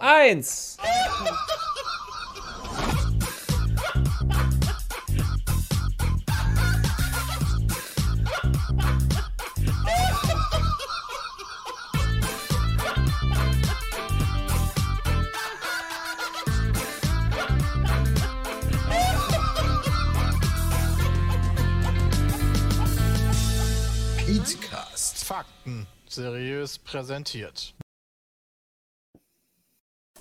eins. Petecast. Fakten seriös präsentiert.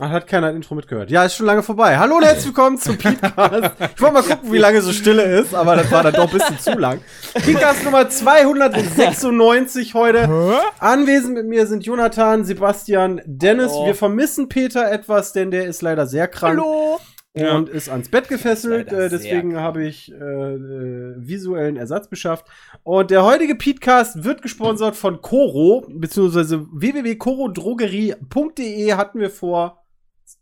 Ach, hat keiner ein Intro mitgehört. Ja, ist schon lange vorbei. Hallo und herzlich willkommen zum Podcast. Ich wollte mal gucken, wie lange so Stille ist, aber das war dann doch ein bisschen zu lang. Podcast Nummer 296 heute. Anwesend mit mir sind Jonathan, Sebastian, Dennis. Hallo. Wir vermissen Peter etwas, denn der ist leider sehr krank. Hallo. Und ist ans Bett gefesselt. Äh, deswegen habe ich äh, äh, visuellen Ersatz beschafft. Und der heutige Podcast wird gesponsert von Coro, beziehungsweise www.corodrogerie.de hatten wir vor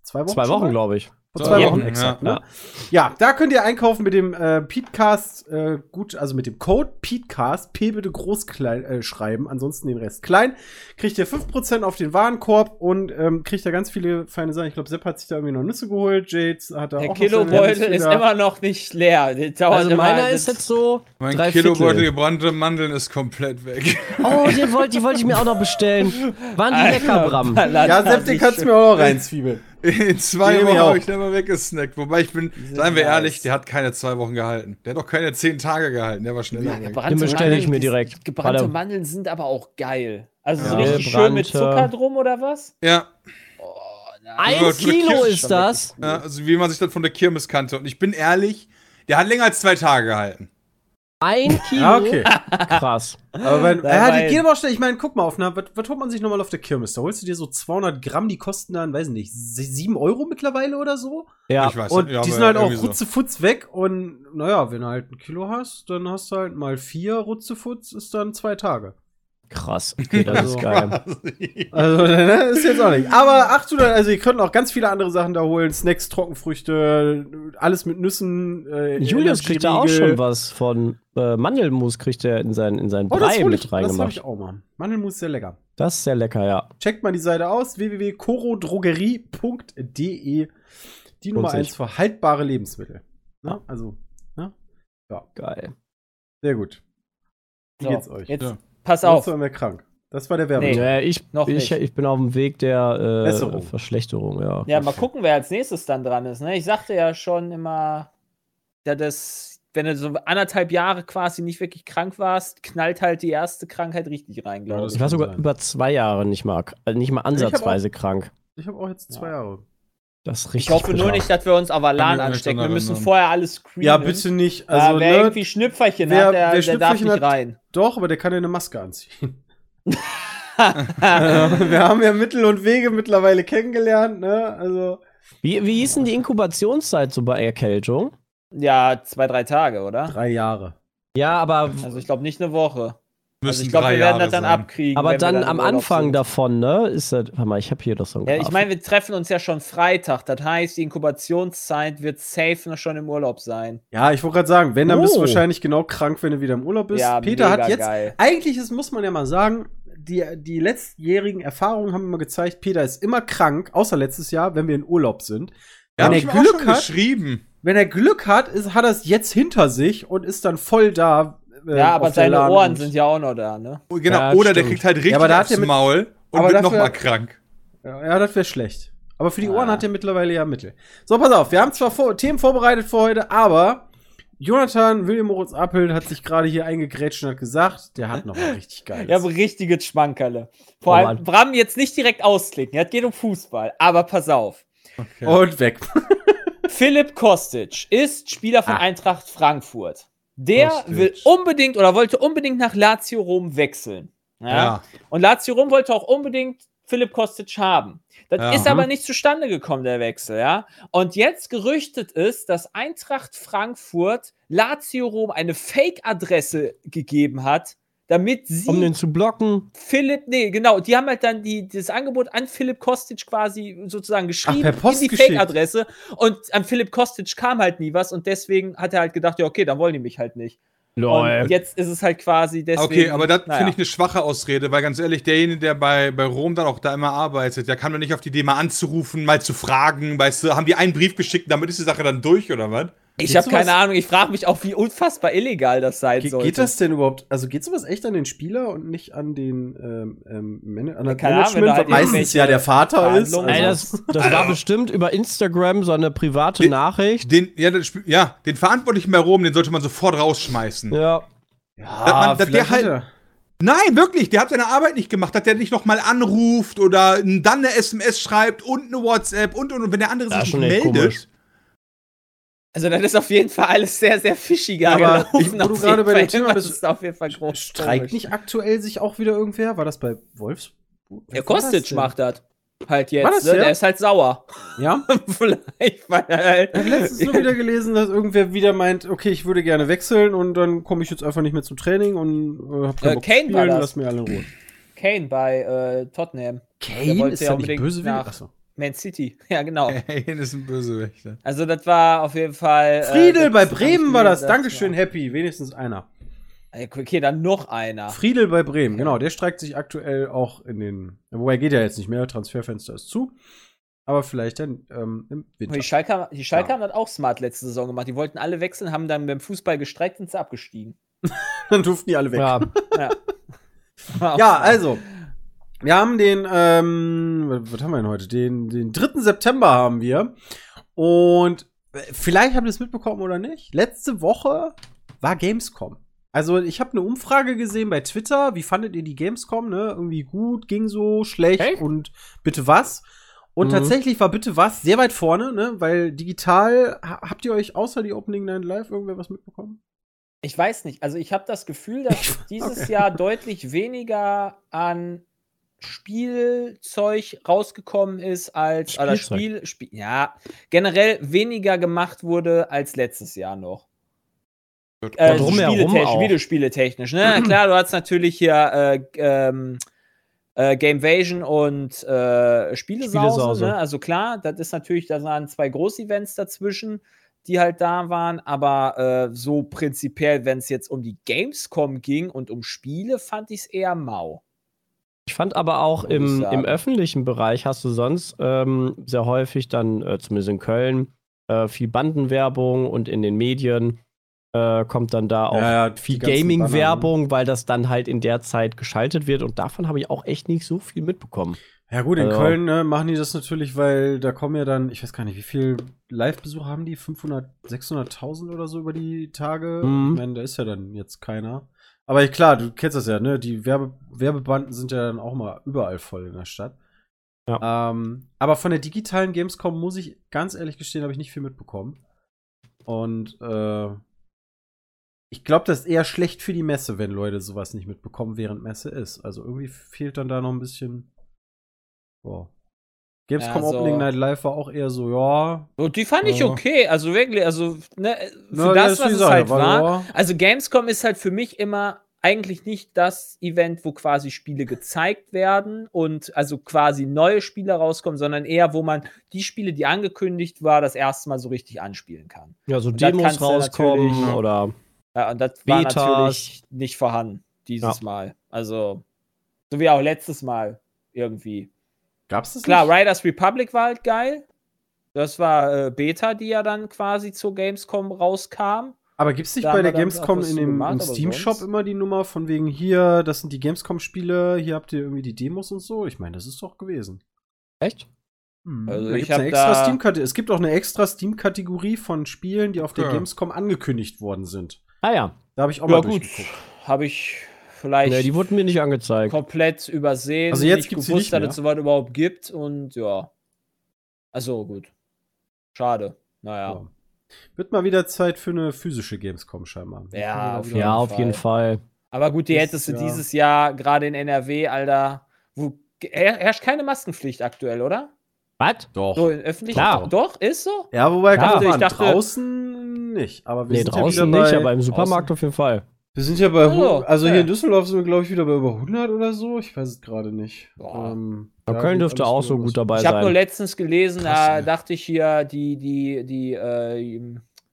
zwei Wochen. Zwei Wochen, glaube ich. Vor zwei Ja. Wochen Ja. exakt, ne? Ja, da könnt ihr einkaufen mit dem äh, Petecast, äh, gut, also mit dem Code Petecast, P bitte groß klein, äh, schreiben, ansonsten den Rest klein. Kriegt ihr 5% auf den Warenkorb und ähm, kriegt da ganz viele feine Sachen. Ich glaube, Sepp hat sich da irgendwie noch Nüsse geholt, Jades hat da Der auch Kilobeutel ist immer noch nicht leer. Also meiner ist jetzt so Mein Kilobeutel gebrannte Mandeln ist komplett weg. Oh, den wollte die wollte ich mir auch noch bestellen. Waren die lecker, Bram? Ja, Sepp, den kannst du mir auch noch reinzwiebeln. In zwei Wochen habe ich den mal weggesnackt. Wobei ich bin, seien wir ehrlich, der hat keine zwei Wochen gehalten. Der hat auch keine zehn Tage gehalten. Der war schneller. Gebrannte Den bestelle ich Mandeln, mir direkt. Gebrannte Warte. Mandeln sind aber auch geil. Also so Ja. richtig schön mit Gebrannte. Zucker drum oder was? Ja, Ein Über- über Kilo ist das. ja, also wie man sich das von der Kirmes kannte. Und ich bin ehrlich, der hat länger als zwei Tage gehalten. Ein Kilo? Ja, okay. Krass. Aber wenn, ja, die gehen aber auch schnell. Ich meine, guck mal auf, na, was, was holt man sich nochmal auf der Kirmes? Da holst du dir so 200 Gramm, die kosten dann, weiß nicht, 7 Euro mittlerweile oder so. Ja. Ich weiß Und ja, die sind halt auch irgendwie so. rutzefutz weg. Und naja, wenn du halt ein Kilo hast, dann hast du halt mal vier rutzefutz, ist dann zwei Tage. Krass. Okay, das Also- ist geil. Also, ne, ist jetzt auch nicht. Aber 800, also ihr könnt auch ganz viele andere Sachen da holen. Snacks, Trockenfrüchte, alles mit Nüssen. Äh, Julius kriegt da auch schon was von äh, Mandelmus kriegt er in seinen in seinen Oh, das Brei ich, mit das habe reingemacht. ich auch mal. Mandelmus ist sehr lecker. Das ist sehr lecker, ja. Checkt mal die Seite aus, www.corodrogerie.de. Die Nummer sich. 1 für haltbare Lebensmittel. Ne? Also, ne? Ja, Geil. sehr gut. Wie So, geht's euch? Jetzt Ja. Pass Sonst auf. waren wir krank. Das war der Werbung. Nee. Ja, ich, noch ich, nicht. ich bin auf dem Weg der äh. Verschlechterung, ja. Ja, mal gucken, wer als nächstes dann dran ist. Ne? Ich sagte ja schon immer, ja, das, wenn du so anderthalb Jahre quasi nicht wirklich krank warst, knallt halt die erste Krankheit richtig rein, Ja, glaube ich. Ich war sogar sein. über zwei Jahre nicht mal, also nicht mal hab auch- ansatzweise krank. Ich habe auch jetzt zwei Ja. Jahre. Das ist Ich richtig. hoffe nur nicht, dass wir uns Avalan anstecken. Wir müssen erinnern. vorher alles screenen. Ja, bitte nicht. Also, Also, wer ne, irgendwie Schnüpferchen wer- hat, der, wer der darf nicht hat- rein. doch, aber der kann ja eine Maske anziehen. Äh, wir haben ja Mittel und Wege mittlerweile kennengelernt, ne? Also, Wie, wie hieß denn die Inkubationszeit so bei Erkältung? Ja, zwei, drei Tage, oder? drei Jahre. Ja, aber, Also ich glaube nicht eine Woche. Also ich glaube, wir werden Jahre das dann sein. abkriegen. aber dann im am Anfang sind. davon, ne? Ist das, warte mal, ich habe hier doch so ein Ja, ich meine, wir treffen uns ja schon Freitag. Das heißt, die Inkubationszeit wird safe noch schon im Urlaub sein. Ja, ich wollte gerade sagen, wenn, dann bist du Oh. wahrscheinlich genau krank, wenn du wieder im Urlaub bist. Ja, Peter mega hat jetzt, geil. eigentlich ist, muss man ja mal sagen, die, die letztjährigen Erfahrungen haben immer gezeigt, Peter ist immer krank, außer letztes Jahr, wenn wir in Urlaub sind. Ja, wenn er Glück schon hat, geschrieben. wenn er Glück hat, ist, hat er es jetzt hinter sich und ist dann voll da. Äh, Ja, aber der seine LAN Ohren sind ja auch noch da, ne? Oh, Genau, Ja, oder der stimmt. kriegt halt richtig Ja, aber da hat aufs er mit- Maul und aber wird nochmal krank. Ja, das wäre schlecht. Aber für die Ah. Ohren hat er mittlerweile ja Mittel. So, pass auf, wir haben zwar vor Themen vorbereitet für heute, aber Jonathan William Moritz Appel hat sich gerade hier eingegrätscht und hat gesagt, der hat noch ein richtig geiles. Ja, aber richtiges Schmankerle. Vor Oh, allem. Bram jetzt nicht direkt ausklicken. Es geht um Fußball. Aber pass auf. Okay. Und weg. Philipp Kostic ist Spieler von Ah. Eintracht Frankfurt. Der Kostic. will unbedingt oder wollte unbedingt nach Lazio Rom wechseln. Ja? Ja. Und Lazio Rom wollte auch unbedingt Philipp Kostic haben. Das Ja. ist aber nicht zustande gekommen, der Wechsel, ja. Und jetzt gerüchtet ist, dass Eintracht Frankfurt Lazio Rom eine Fake-Adresse gegeben hat, damit sie um den zu blocken. Philipp, nee, genau, die haben halt dann die, das Angebot an Philipp Kostic quasi sozusagen geschrieben per Post in die. Fake-Adresse und an Philipp Kostic kam halt nie was und deswegen hat er halt gedacht, ja, okay, dann wollen die mich halt nicht. Lol. Und jetzt ist es halt quasi deswegen. Okay, aber das naja. finde ich eine schwache Ausrede, weil ganz ehrlich, derjenige, der bei, bei Rom dann auch da immer arbeitet, der kann doch nicht auf die Idee mal anzurufen, mal zu fragen, weißt du, haben die einen Brief geschickt, damit ist die Sache dann durch oder was? Ich habe keine Ahnung, ich frage mich auch, wie unfassbar illegal das sein Ge sollte. geht das denn überhaupt, also geht sowas echt an den Spieler und nicht an den ähm, ähm, Man an das keine Ahnung, wenn Management, du halt meistens ja der Vater ist? Verhandlungen- Ey, Also, das, das war bestimmt über Instagram so eine private Den- Nachricht. Den, ja, das, Spiel- ja, den Verantwortlichen bei Rom, den sollte man sofort rausschmeißen. Ja. ja, man- dass der halt- hat Nein, wirklich, der hat seine Arbeit nicht gemacht, dass der nicht nochmal anruft oder dann eine SMS schreibt und eine WhatsApp und und und wenn der andere Ja, sich schon nicht meldet. komisch. Also, das ist auf jeden Fall alles sehr, sehr fischiger Aber gelaufen. ich- wo du gerade bei dem Thema bist, ist auf jeden Fall groß. Streikt nicht aktuell sich auch wieder irgendwer? War das bei Wolfsburg? Der Kostic macht das. Halt jetzt. Das ne? der? Der ist halt sauer. Ja? Vielleicht, weil er halt. Ich habe letztens nur wieder gelesen, dass irgendwer wieder meint, okay, ich würde gerne wechseln und dann komme ich jetzt einfach nicht mehr zum Training und äh, hab keinen Äh, Bock Kane spielen, lass mir alle in Ruhe. Kane bei äh, Tottenham. Kane ist ja ja nicht Bösewicht? nach- Achso. Man City. Ja, genau. Das ist ein Bösewicht. Also, das war auf jeden Fall. äh, Friedel bei das hab Bremen war das. gelesen, Dankeschön, ja. Happy. Wenigstens einer. Okay, dann noch einer. Friedel bei Bremen, genau. Der streikt sich aktuell auch in den. Wobei geht ja jetzt nicht mehr. Transferfenster ist zu. Aber vielleicht dann ähm, im Die Winter. Schalke, die Schalke Ja. haben das auch smart letzte Saison gemacht. Die wollten alle wechseln, haben dann beim Fußball gestreikt und sind abgestiegen. Dann durften die alle weg. Ja. Ja, Ja, also. Wir haben den, ähm, was haben wir denn heute? Den, den 3. September haben wir. Und äh, vielleicht habt ihr es mitbekommen oder nicht. Letzte Woche war Gamescom. Also, ich habe eine Umfrage gesehen bei Twitter. Wie fandet ihr die Gamescom? Ne? Irgendwie gut, ging so, schlecht Echt? und bitte was. Und Mhm. tatsächlich war bitte was sehr weit vorne, ne? Weil digital, ha habt ihr euch außer die Opening Night Live irgendwer was mitbekommen? Ich weiß nicht. Also ich habe das Gefühl, dass dieses Jahr deutlich weniger an Spielzeug rausgekommen ist als oder. Spiel, Spiel ja generell weniger gemacht wurde als letztes Jahr noch. Äh, auch. Videospieletechnisch, ne? Klar, du hast natürlich hier äh, ähm, äh, Gamevasion und äh, Spielesause. ne? Also klar, das ist natürlich, da waren zwei Groß-Events dazwischen, die halt da waren, aber äh, so prinzipiell, wenn es jetzt um die Gamescom ging und um Spiele, fand ich es eher mau. Ich fand aber auch im, im öffentlichen Bereich hast du sonst ähm, sehr häufig dann, äh, zumindest in Köln, äh, viel Bandenwerbung und in den Medien äh, kommt dann da auch Ja, ja, viel ganzen Gaming-Werbung, weil das dann halt in der Zeit geschaltet wird und davon habe ich auch echt nicht so viel mitbekommen. Ja gut, in Also- Köln ne, machen die das natürlich, weil da kommen ja dann, ich weiß gar nicht, wie viel Live-Besucher haben die? 500, 600.000 oder so über die Tage? Mhm. Ich meine, da ist ja dann jetzt keiner. Aber klar, du kennst das ja, ne? Die Werbe Werbebanden sind ja dann auch mal überall voll in der Stadt. Ähm, aber von der digitalen Gamescom muss ich ganz ehrlich gestehen, habe ich nicht viel mitbekommen. Und äh, ich glaube, das ist eher schlecht für die Messe, wenn Leute sowas nicht mitbekommen, während Messe ist. Also irgendwie fehlt dann da noch ein bisschen. Boah. Gamescom Ja, so- Opening Night Live war auch eher so, ja. Und die fand ich okay, also wirklich, also ne, für Na, das, was es gesagt, halt war war. ja. Also Gamescom ist halt für mich immer eigentlich nicht das Event, wo quasi Spiele gezeigt werden und also quasi neue Spiele rauskommen, sondern eher, wo man die Spiele, die angekündigt war, das erste Mal so richtig anspielen kann. Ja, so Und das Demos rauskommen oder Ja, und das war Betas. natürlich nicht vorhanden dieses Ja. Mal. Also, so wie auch letztes Mal irgendwie. Gab's das Klar, nicht? Riders Republic war halt geil. Das war äh, Beta, die ja dann quasi zur Gamescom rauskam. Aber gibt's nicht Da bei der Gamescom in dem gemacht, im aber Steam-Shop sonst- immer die Nummer von wegen hier, das sind die Gamescom-Spiele, hier habt ihr irgendwie die Demos und so? Ich meine, das ist doch gewesen. echt? Hm. Also da ich eine extra da- Steam es gibt auch eine extra Steam-Kategorie von Spielen, die auf der Ja. Gamescom angekündigt worden sind. Ah ja. Da habe ich auch ja, mal gut. durchgeguckt. Habe ich vielleicht Nee, die wurden mir nicht angezeigt. komplett übersehen. Also jetzt nicht gibt's gewusst, nicht dass es sowas überhaupt gibt. Und ja. Also gut. Schade. Naja. Ja. Wird mal wieder Zeit für eine physische Gamescom scheinbar. Ja, auf wieder- Ja, auf jeden Fall. Aber gut, die Ist, hättest du ja. dieses Jahr gerade in NRW, Alter, wo her- herrscht keine Maskenpflicht aktuell, oder? Was? Doch. So in öffentlichen. Klar. Doch, ist so? Ja, wobei, Ja, kommt ich dachte- draußen nicht. Aber wir Nee, sind ja draußen wieder nicht, aber im Supermarkt auf jeden Fall. Wir sind ja bei, Oh, also okay. hier in Düsseldorf sind wir, glaube ich, wieder bei über 100 oder so. Ich weiß es gerade nicht. Ähm, Ja, da Köln dürfte auch so gut dabei Ich habe nur sein. letztens gelesen, Krass, da ey. dachte ich hier, die, die, die, äh,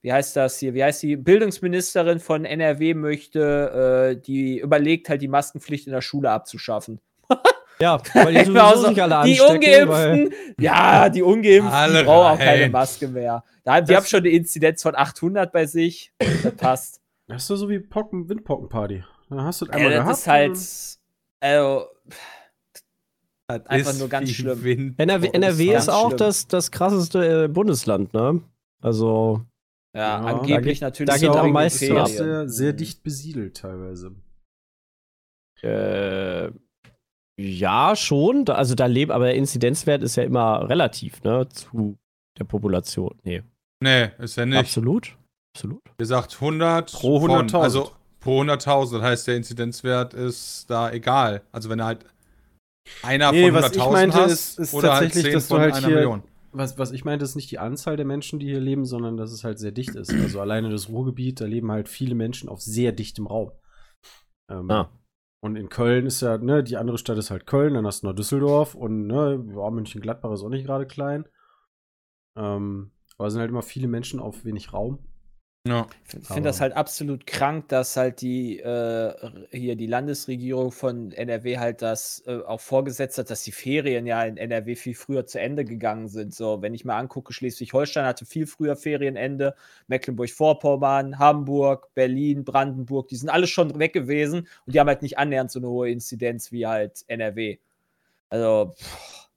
wie heißt das hier, wie heißt die Bildungsministerin von NRW möchte, äh, die überlegt halt die Maskenpflicht in der Schule abzuschaffen. Ja, weil die sowieso so. sich alle die Ungeimpften, ja, die Ungeimpften Alle brauchen auch keine Maske mehr. Da, die Das- haben schon eine Inzidenz von 800 bei sich. Das passt. Das ist so wie Pocken Windpockenparty. Dann hast du es Ja, einmal das gehabt. ist halt, also, Das Einfach ist nur ganz schlimm. Wind. NRW, NRW ist ist auch schlimm. das, das krasseste äh, Bundesland, ne? Also, ja, Ja, angeblich da natürlich. da geht auch am meisten ab. sehr, sehr dicht besiedelt teilweise. äh, ja, schon. Also da leben, aber der Inzidenzwert ist ja immer relativ, ne? Zu der Population. Nee, Nee, ist ja nicht. absolut. Absolut. Wie gesagt, 100 Pro von- 100.000. Also pro 100.000. Das heißt, der Inzidenzwert ist da egal. Also wenn du halt einer Nee, von was ich 100.000 meinte, hast ist- ist oder halt tatsächlich, 10 dass du von halt einer hier- Million. Was, was ich meinte, ist nicht die Anzahl der Menschen, die hier leben, sondern dass es halt sehr dicht ist. Also alleine das Ruhrgebiet, da leben halt viele Menschen auf sehr dichtem Raum. Ähm, Ah. Und in Köln ist ja, ne, die andere Stadt ist halt Köln, dann hast du noch Düsseldorf und, ne, ja, München-Gladbach ist auch nicht gerade klein. Ähm, aber es sind halt immer viele Menschen auf wenig Raum. Ja. Ich finde das halt absolut krank, dass halt die äh, hier die Landesregierung von NRW halt das äh, auch vorgesetzt hat, dass die Ferien ja in NRW viel früher zu Ende gegangen sind. So, wenn ich mir angucke, Schleswig-Holstein hatte viel früher Ferienende, Mecklenburg-Vorpommern, Hamburg, Berlin, Brandenburg, die sind alle schon weg gewesen und die haben halt nicht annähernd so eine hohe Inzidenz wie halt NRW. Also pff,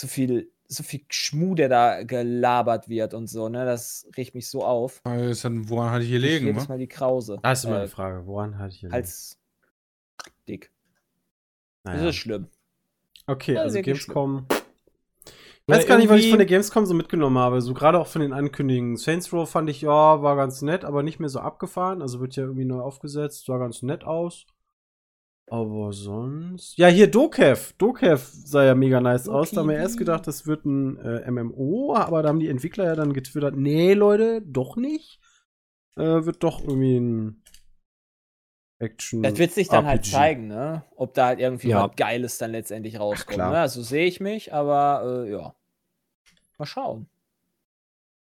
so viel so viel Schmuh, der da gelabert wird und so, ne? Das riecht mich so auf. Das ist dann, woran hatte ich hier Ich liegen? jedes? Mal die Krause. Da ist immer Äh, eine Frage, woran hatte ich hier? Als dick. Das naja. ist schlimm. Okay, also Gamescom. Ich weiß gar nicht, was ich von der Gamescom so mitgenommen habe. So gerade auch von den Ankündigungen. Saints Row fand ich, ja, war ganz nett, aber nicht mehr so abgefahren. Also wird ja irgendwie neu aufgesetzt, sah ganz nett aus. Aber sonst. Ja, hier Dokev. Dokev sah ja mega nice aus. Da haben wir erst gedacht, das wird ein äh, MMO, aber da haben die Entwickler ja dann getwittert, nee, Leute, doch nicht. Äh, wird doch irgendwie ein Action. Das wird sich dann halt RPG. zeigen, ne? Ob da halt irgendwie Ja. was Geiles dann letztendlich rauskommt. klar. Ne? Also sehe ich mich, aber äh, ja. Mal schauen.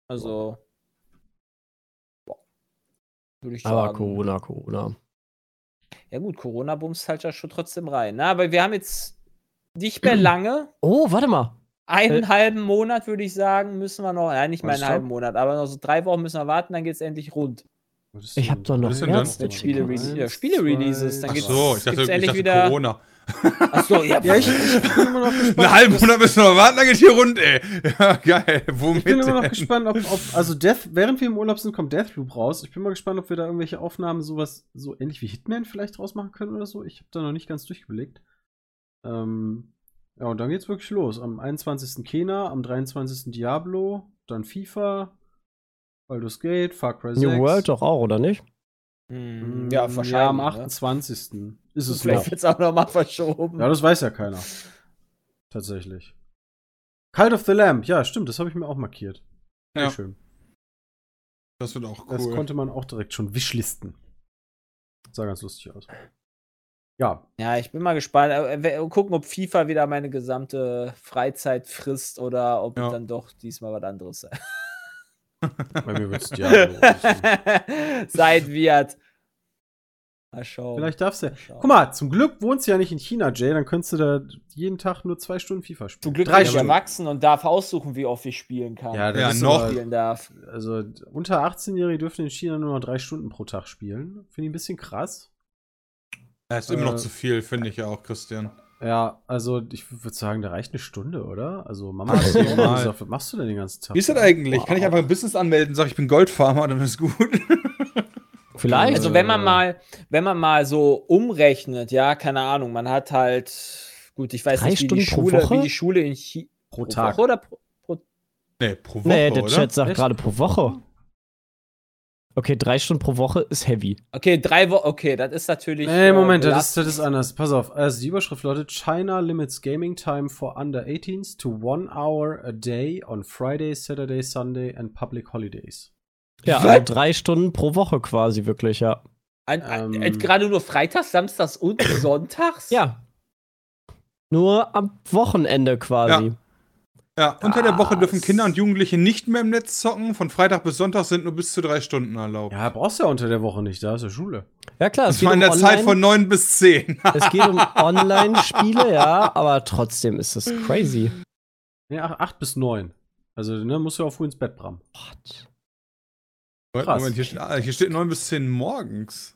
Also. boah. Würde ich Aber sagen. Corona, Corona. Ja, gut, Corona bumst halt ja schon trotzdem rein. Ne? Aber wir haben jetzt nicht mehr lange. Oh, warte mal. Einen Äh. halben Monat, würde ich sagen, müssen wir noch. Ja, nicht mal einen halben Monat, aber noch so drei Wochen müssen wir warten, dann geht es endlich rund. Ich denn- hab doch noch Was ist denn das? Mit Spiele- Eins, ja, Spiele-Releases, dann Ach geht's- so, endlich wieder- Corona. Achso, ja, Ja, ich, ich bin immer noch gespannt. Einen halben Monat müssen wir warten, dann geht hier rund, ey. Ja, geil. Womit Ich bin immer noch denn? gespannt, ob, ob also Death, während wir im Urlaub sind, kommt Deathloop raus. Ich bin mal gespannt, ob wir da irgendwelche Aufnahmen sowas so ähnlich wie Hitman vielleicht rausmachen können oder so. Ich habe da noch nicht ganz durchgeblickt. Ähm, ja, und dann geht's wirklich los. Am 21. Kena, am 23. Diablo, dann FIFA, Baldur's Gate, Far Cry 6. New World doch auch, oder nicht? Hm, Mm, ja, wahrscheinlich. Ja, am ne? 28. ist es Vielleicht wird es auch nochmal verschoben. Ja, das weiß ja keiner. Tatsächlich. Cult of the Lamb, ja, stimmt, das habe ich mir auch markiert. Sehr Ja. schön. Das wird auch Das cool. konnte man auch direkt schon wishlisten. Sah ganz lustig aus. Ja, Ja, ich bin mal gespannt. Äh, we- Gucken, ob FIFA wieder meine gesamte Freizeit frisst oder ob Ja. es dann doch diesmal was anderes sein bei mir wird's Diablo. sein wird. Mal schauen. Vielleicht darfst du ja. Schauen. Guck mal, zum Glück wohnst du ja nicht in China, Jay, dann könntest du da jeden Tag nur zwei Stunden FIFA spielen. Zum Glück Drei bin ich Stunden. erwachsen und darf aussuchen, wie oft ich spielen kann. Ja, das Ja, ist noch. spielen darf. Also unter 18-Jährige dürfen in China nur noch drei Stunden pro Tag spielen. Finde ich ein bisschen krass. Das ist immer noch Äh, zu viel, finde ich ja auch, Christian. Ja, also ich würde sagen, da reicht eine Stunde, oder? Also Mama hat mal. gesagt, was machst du denn den ganzen Tag? Wie ist das eigentlich? Kann ich einfach ein Business anmelden, sag ich bin Goldfarmer, dann ist gut. Vielleicht. Also wenn man Äh. mal, wenn man mal so umrechnet, ja, keine Ahnung, man hat halt, gut, ich weiß Drei nicht, wie die, Stunden pro Schule, wie die Schule in China pro Tag. Woche oder pro, pro nee, pro Woche, nee, der oder? Chat sagt gerade pro Woche. Okay, drei Stunden pro Woche ist heavy. Okay, drei Wochen, okay, das ist natürlich. Nee, äh, Moment, das ist, belastend. das ist anders. Pass auf. Also die Überschrift lautet: China limits gaming time for under 18s to one hour a day on Friday, Saturday, Sunday and public holidays. Ja, Was? also drei Stunden pro Woche quasi wirklich, ja. Ein, ein, Ähm. äh, gerade nur Freitags, Samstags und Sonntags? Ja. Nur am Wochenende quasi. Ja. Ja, unter der Woche dürfen Das- Kinder und Jugendliche nicht mehr im Netz zocken. Von Freitag bis Sonntag sind nur bis zu drei Stunden erlaubt. Ja, brauchst du ja unter der Woche nicht, da ist ja Schule. Ja klar, es das war in um der Zeit Online- von neun bis zehn. Es geht um Online-Spiele, ja, aber trotzdem ist es crazy. Ja, ach- acht bis neun. Also, ne, musst du auch früh ins Bett, Bram. What? Krass. Moment, hier steht, ah, hier steht neun bis zehn morgens.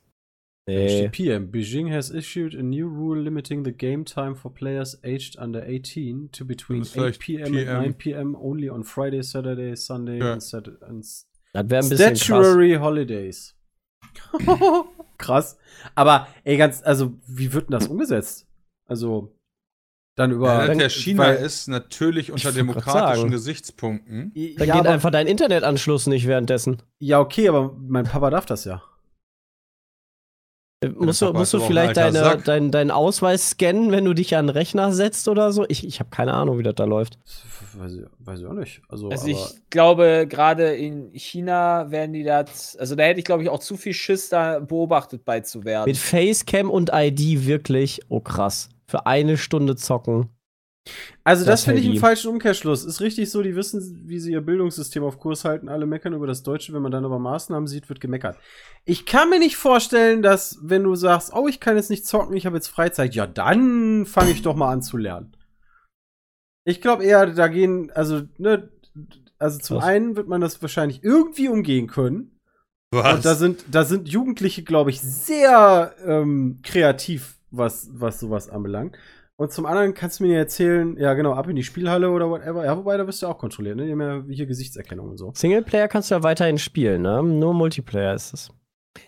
Nee. PM. Beijing has issued a new rule limiting the game time for players aged under 18 to between Das ist 8 vielleicht p.m. and PM. 9 p.m. only on Friday, Saturday, Sunday Ja. and, Sat and Das wäre ein bisschen krass. statutory holidays. krass. Aber, ey, ganz, also, wie wird denn das umgesetzt? Also, dann über. Ja, der China weil- ist natürlich unter demokratischen. Gesichtspunkten. Da ja, geht aber, einfach dein Internetanschluss nicht währenddessen. ja, okay, aber mein Papa darf das ja. Äh, Musst du, musst du vielleicht deine, dein, deinen Ausweis scannen, wenn du dich an den Rechner setzt oder so? Ich, ich habe keine Ahnung, wie das da läuft. Weiß ich, weiß ich auch nicht. Also, Also ich glaube, gerade in China werden die das, also da hätte ich, glaube ich, auch zu viel Schiss, da beobachtet bei zu werden. Mit Facecam und ID wirklich, oh krass. Für eine Stunde zocken. Also, das, Das finde ich einen falschen Umkehrschluss. Ist richtig so, die wissen, wie sie ihr Bildungssystem auf Kurs halten. Alle meckern über das Deutsche. Wenn man dann aber Maßnahmen sieht, wird gemeckert. Ich kann mir nicht vorstellen, dass, wenn du sagst, oh, ich kann jetzt nicht zocken, ich habe jetzt Freizeit, ja, dann fange ich doch mal an zu lernen. Ich glaube eher, da gehen, also, ne, also zum Was? einen wird man das wahrscheinlich irgendwie umgehen können. Was? Und da sind, da sind Jugendliche, glaube ich, sehr ähm, kreativ, was, was sowas anbelangt. Und zum anderen kannst du mir erzählen, ja genau, ab in die Spielhalle oder whatever. Ja, wobei, da wirst du auch kontrolliert, ne? Die haben ja hier Gesichtserkennung und so. Singleplayer kannst du ja weiterhin spielen, ne? Nur Multiplayer ist es.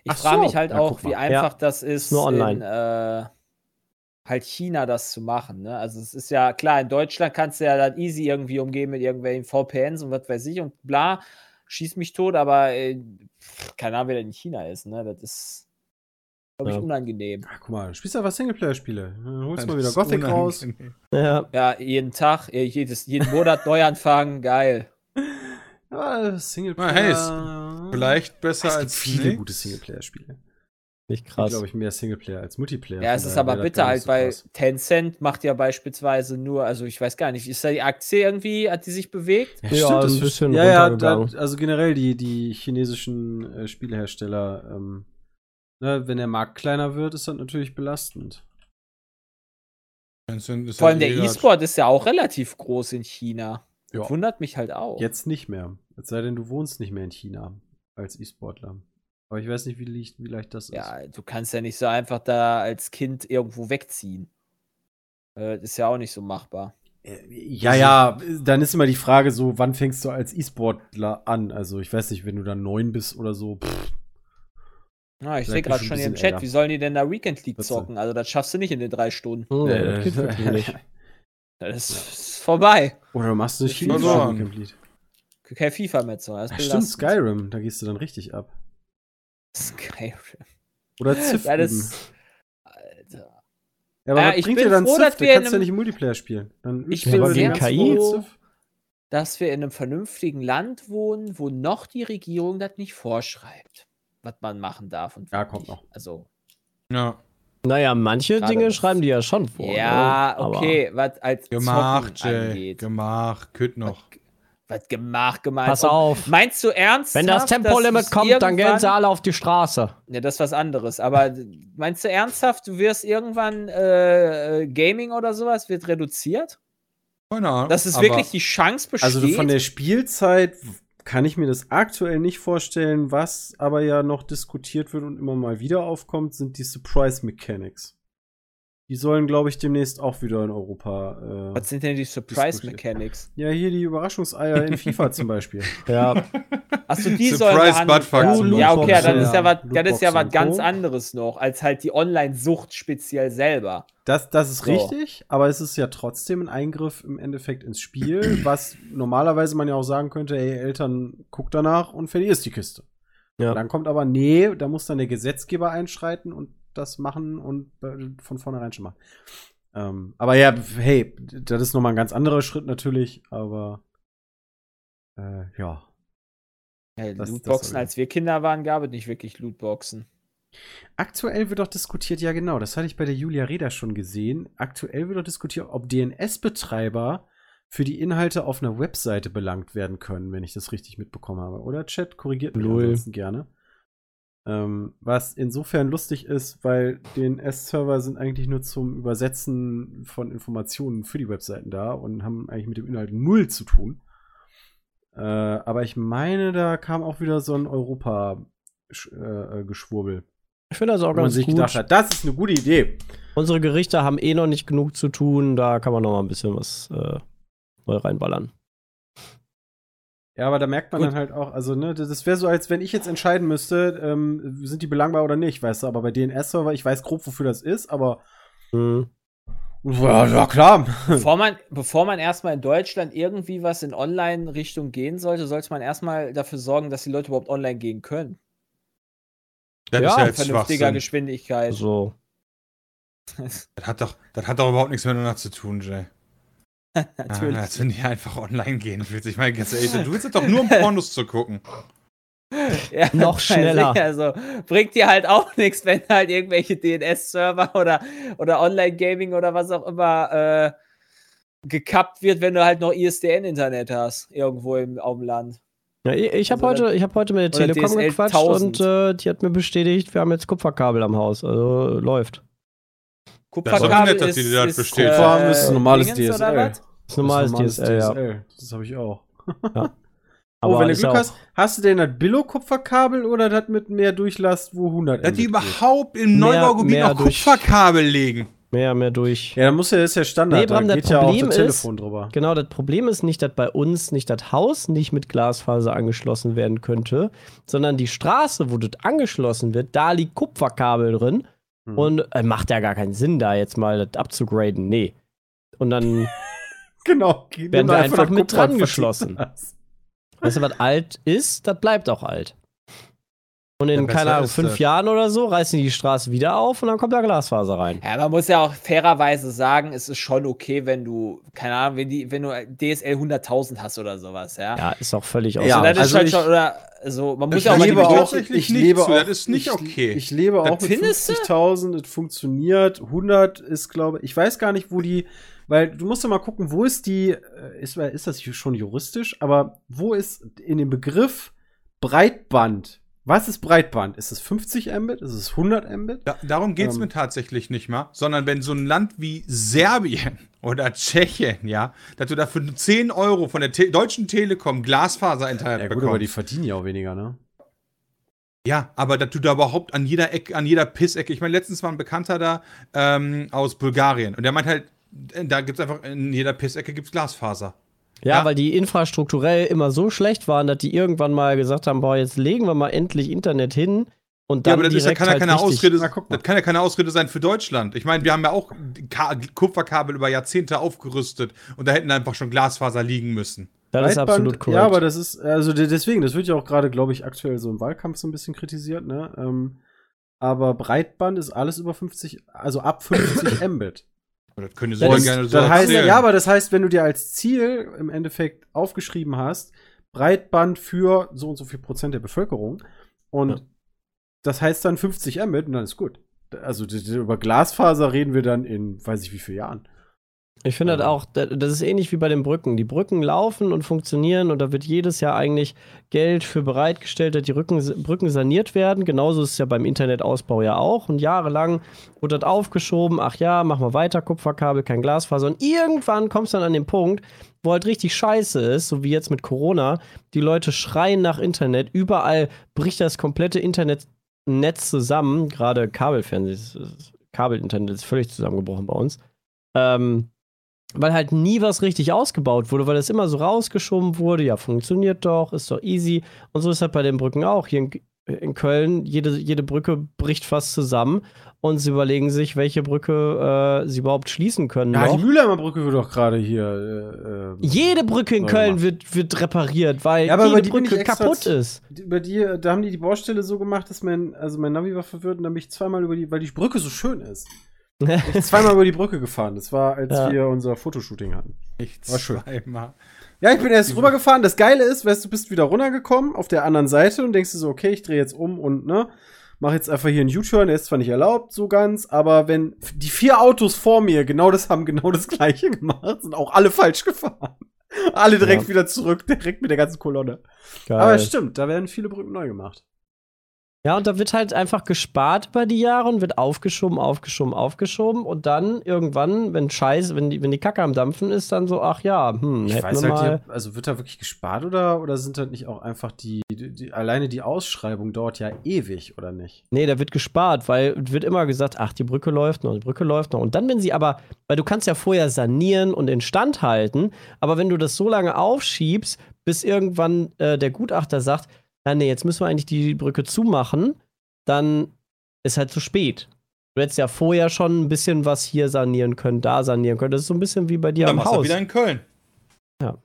Ich frage so. mich halt Ja, auch, wie einfach das ist, Nur online. in äh, halt China das zu machen. Ne? Also es ist ja klar, in Deutschland kannst du ja dann easy irgendwie umgehen mit irgendwelchen VPNs und was weiß ich und bla, schieß mich tot, aber äh, keine Ahnung, wer denn in China ist. Ne? Das ist, glaube ich, Ja. unangenehm. Ach, guck mal, du spielst einfach Singleplayer-Spiele. Dann holst du mal Das wieder ist Gothic raus. Ja. Ja, jeden Tag, jedes, jeden Monat neu anfangen, geil. Ja, Singleplayer. Ah, hey, ist Vielleicht besser es gibt als viele nix. gute Singleplayer-Spiele. Nicht Krass. glaube ich, mehr Singleplayer als Multiplayer. Ja, es ist aber das bitter halt, so weil krass. Tencent macht ja beispielsweise nur, also ich weiß gar nicht, ist da die Aktie irgendwie, hat die sich bewegt? Ja, das ein ist- bisschen ja, ja, da, also generell die, die chinesischen äh, Spielehersteller, ähm, ne, wenn der Markt kleiner wird, ist das natürlich belastend. Tencent ist Vor allem halt der eh E-Sport ist ja auch relativ groß in China. Ja. Wundert mich halt auch. Jetzt nicht mehr. Es sei denn, du wohnst nicht mehr in China als E-Sportler. Aber ich weiß nicht, wie, leicht- wie leicht das ist. Ja, du kannst ja nicht so einfach da als Kind irgendwo wegziehen. Äh, ist ja auch nicht so machbar. Äh, Ja, ja, dann ist immer die Frage so, wann fängst du als E-Sportler an? Also ich weiß nicht, wenn du dann neun bist oder so. Pff, Ja, ich Vielleicht sehe gerade du schon hier im Chat, älter. wie sollen die denn da Weekend League Was du- zocken? Also das schaffst du nicht in den drei Stunden. Hm, nee, das geht wirklich nicht. Das ist, ist vorbei. Oder du machst eine Ich China verloren. Complete. Kein FIFA mehr zu. Das Ja, ist stimmt. Skyrim, da gehst du dann richtig ab. Skyrim. Oder Ziff. Ja, das. Alter. ja, aber Ja, was ich bringt bin dir dann froh, Ziff? dass Du wir in kannst ja einem- nicht Multiplayer spielen. Dann Ich bin du ganzen KI? Civ. dass wir in einem vernünftigen Land wohnen, wo noch die Regierung das nicht vorschreibt, was man machen darf und Ja, kommt noch. Also, Ja. Naja, manche Gerade Dinge das- schreiben die ja schon vor. ja, ne? Aber- okay, was als Gemacht, Zocken Jay. angeht. Gemacht. Kütt noch. Was gemacht, gemeint. Pass Und auf. Meinst du ernsthaft? Wenn das Tempolimit kommt, dann gehen sie alle auf die Straße. Ja, das ist was anderes. Aber meinst du ernsthaft, du wirst irgendwann äh, Gaming oder sowas wird reduziert? Keine Ahnung. Dass es aber wirklich die Chance besteht? Also von der Spielzeit kann ich mir das aktuell nicht vorstellen. Was aber ja noch diskutiert wird und immer mal wieder aufkommt, sind die Surprise Mechanics. Die sollen, glaube ich, demnächst auch wieder in Europa. Äh, was sind denn die Surprise. Mechanics? ja, hier die Überraschungseier in FIFA zum Beispiel. Ja, Achso, die Surprise sollen zum Ja, okay, ja, Beispiel. das ist ja was, Ja, das ist ja was ganz anderes noch, als halt die Online-Sucht speziell selber. Das, das ist So. richtig, aber es ist ja trotzdem ein Eingriff im Endeffekt ins Spiel, was normalerweise man ja auch sagen könnte, ey, Eltern, guck danach und verlierst die Kiste. Ja. Dann kommt aber, nee, da muss dann der Gesetzgeber einschreiten und das machen und äh, von vornherein schon machen. Ähm, aber ja, hey, das ist nochmal ein ganz anderer Schritt natürlich, aber äh, ja. Ja, Das- das Lootboxen, soll- als wir Kinder waren, gab es nicht wirklich Lootboxen. Aktuell wird doch diskutiert, ja genau, das hatte ich bei der Julia Reda schon gesehen. Aktuell wird doch diskutiert, ob DNS-Betreiber für die Inhalte auf einer Webseite belangt werden können, wenn ich das richtig mitbekommen habe. Oder Chat korrigiert mich Lol. ansonsten gerne. Ähm, was insofern lustig ist, weil DNS-Server sind eigentlich nur zum Übersetzen von Informationen für die Webseiten da und haben eigentlich mit dem Inhalt null zu tun. Äh, aber ich meine, da kam auch wieder so ein Europa-Geschwurbel. Ich finde das auch ganz sich gut. gedacht hat, das ist eine gute Idee. Unsere Gerichte haben eh noch nicht genug zu tun. Da kann man noch mal ein bisschen was äh, neu reinballern. Ja, aber da merkt man Gut. dann halt auch, also, ne, das- wäre so, als wenn ich jetzt entscheiden müsste, ähm, sind die belangbar oder nicht, weißt du, aber bei DNS-Server, ich weiß grob, wofür das ist, aber Hm. ja, ja klar. Bevor man, bevor man erstmal in Deutschland irgendwie was in Online-Richtung gehen sollte, sollte man erstmal dafür sorgen, dass die Leute überhaupt online gehen können. Das Ja, ist ja In vernünftiger. Geschwindigkeit. So. Das hat, doch, das hat doch überhaupt nichts miteinander zu tun, Jay. Natürlich. Ah, als wenn die einfach online gehen willst. Ich meine, ganz ehrlich, du willst jetzt doch nur um Pornos zu gucken. Ja, Noch schneller. Also bringt dir halt auch nichts, wenn halt irgendwelche DNS-Server oder, oder Online-Gaming oder was auch immer äh, gekappt wird, wenn du halt noch ISDN-Internet hast, irgendwo im, auf dem Land. Ja, ich ich habe Also heute, ich hab heute mit der Telekom DSL gequatscht 1000. und äh, die hat mir bestätigt, wir haben jetzt Kupferkabel am Haus. Also läuft. Kupferkabel nett, dass ist, die das ist, bestätigt. Kupfer ist normales Dingens DSL. Das ist normales, DSL, ja. Das habe ich auch. Aber oh, wenn du ist Glück ja hast, hast du denn das Billo-Kupferkabel oder das mit mehr Durchlast, wo 100 Dass die überhaupt im Neubaugebiet noch Kupferkabel legen. mehr, mehr durch. Ja, dann muss ja, das ist ja Standard, Nee, Bram, da das geht ja auch Problem das ist- Telefon drüber. Genau, das Problem ist nicht, dass bei uns nicht das Haus nicht mit Glasfaser angeschlossen werden könnte, sondern die Straße, wo das angeschlossen wird, da liegt Kupferkabel drin Hm. und äh, macht ja gar keinen Sinn, da jetzt mal das abzugraden. Nee. Und dann, Genau. Werden wir einfach mit dran geschlossen. weißt du, was alt ist, das bleibt auch alt. Und in, Ja, keine Ahnung, fünf. Jahren oder so reißen die die Straße wieder auf und dann kommt da Glasfaser rein. Ja, man muss ja auch fairerweise sagen, es ist schon okay, wenn du, keine Ahnung, wenn, die, wenn du DSL 100.000 hast oder sowas, ja. Ja, ist auch völlig aus. Ja, also, das also ist halt ich- schon, oder, also, man muss Ich ja auch lebe auch- tatsächlich nicht zu, das ist nicht ich, okay. Ich lebe Das auch mit findest du? 50.000, es funktioniert. 100 ist, glaube ich, ich weiß gar nicht, wo die, weil du musst ja mal gucken, wo ist die, äh, ist, ist das schon juristisch, aber wo ist in dem Begriff Breitband, was ist Breitband? Ist es 50 Mbit? Ist es 100 Mbit? Da, darum geht es Ähm. mir tatsächlich nicht mal, sondern wenn so ein Land wie Serbien oder Tschechien, ja, dass du dafür 10 Euro von der Te Deutschen Telekom Glasfaser-Internet Ja gut, bekommst. aber die verdienen ja auch weniger, ne? Ja, aber dass du da überhaupt an jeder Ecke, an jeder Pissecke, ich meine, letztens war ein Bekannter da ähm, aus Bulgarien und der meint halt, äh, da gibt's einfach, in jeder Pissecke gibt's Glasfaser. Ja, Ja. weil die infrastrukturell immer so schlecht waren, dass die irgendwann mal gesagt haben, boah, jetzt legen wir mal endlich Internet hin und dann ja, aber das ist ja kann ja halt keine richtig- Ausrede, Na, guck das kann ja keine Ausrede sein für Deutschland. Ich meine, wir haben ja auch Ka Kupferkabel über Jahrzehnte aufgerüstet und da hätten einfach schon Glasfaser liegen müssen. Das ist absolut korrekt. Ja, aber das ist, also de- deswegen, das wird ja auch gerade, glaube ich, aktuell so im Wahlkampf so ein bisschen kritisiert, ne? Ähm, aber Breitband ist alles über 50, also ab 50 Mbit. Und Das können sie Das gerne so das heißt, erzählen. ja, aber das heißt, wenn du dir als Ziel im Endeffekt aufgeschrieben hast, Breitband für so und so viel Prozent der Bevölkerung und Ja. das heißt dann 50 Mbit und dann ist gut. Also über Glasfaser reden wir dann in, weiß ich wie viele Jahren. Ich finde Ja. das auch, da- das ist ähnlich wie bei den Brücken. Die Brücken laufen und funktionieren und da wird jedes Jahr eigentlich Geld für bereitgestellt, dass die Rücken, Brücken saniert werden. Genauso ist es ja beim Internetausbau ja auch. Und jahrelang wurde das aufgeschoben. Ach ja, machen wir weiter, Kupferkabel, kein Glasfaser. Und irgendwann kommst du dann an den Punkt, wo halt richtig scheiße ist, so wie jetzt mit Corona. Die Leute schreien nach Internet. Überall bricht das komplette Internetnetz zusammen. Gerade Kabelfernsehen, Kabelinternet ist völlig zusammengebrochen bei uns. Ähm, weil halt nie was richtig ausgebaut wurde, weil es immer so rausgeschoben wurde, ja, funktioniert doch, ist doch easy. Und so ist halt bei den Brücken auch. Hier in, in Köln, jede, jede Brücke bricht fast zusammen und sie überlegen sich, welche Brücke äh, sie überhaupt schließen können. Ja, noch. die Mülheimer Brücke wird doch gerade hier. Äh, äh, Jede Brücke in Köln gemacht. wird, wird repariert, weil Ja, aber jede die Brücke kaputt ist. Über die, da haben die die Baustelle so gemacht, dass mein, also mein Navi war verwirrt und dann bin ich zweimal über die, weil die Brücke so schön ist. Bin ich zweimal über die Brücke gefahren. Das war, als Ja. wir unser Fotoshooting hatten. Ich War schön. zweimal. Ja, ich bin erst rübergefahren. Das Geile ist, weißt du, bist wieder runtergekommen auf der anderen Seite und denkst dir so, okay, ich drehe jetzt um und ne, mache jetzt einfach hier einen U-Turn, der ist zwar nicht erlaubt, so ganz, aber wenn die vier Autos vor mir genau das haben, genau das gleiche gemacht, sind auch alle falsch gefahren. Alle direkt Ja. wieder zurück, direkt mit der ganzen Kolonne. Geil. Aber es stimmt, da werden viele Brücken neu gemacht. Ja, und da wird halt einfach gespart über die Jahre und wird aufgeschoben, aufgeschoben, aufgeschoben und dann irgendwann, wenn Scheiße, wenn die, wenn die Kacke am Dampfen ist, dann so, ach ja, hm, Ich weiß halt, mal. die, also wird da wirklich gespart oder, oder sind das nicht auch einfach die, die, die, alleine die Ausschreibung dauert ja ewig, oder nicht? Nee, da wird gespart, weil wird immer gesagt, ach, die Brücke läuft noch, die Brücke läuft noch. Und dann, wenn sie aber, weil du kannst ja vorher sanieren und instand halten, aber wenn du das so lange aufschiebst, bis irgendwann äh, der Gutachter sagt, na nee, jetzt müssen wir eigentlich die Brücke zumachen, dann ist halt zu spät. Du hättest ja vorher schon ein bisschen was hier sanieren können, da sanieren können. Das ist so ein bisschen wie bei dir Dann am machst du Haus. wieder in Köln. Ja.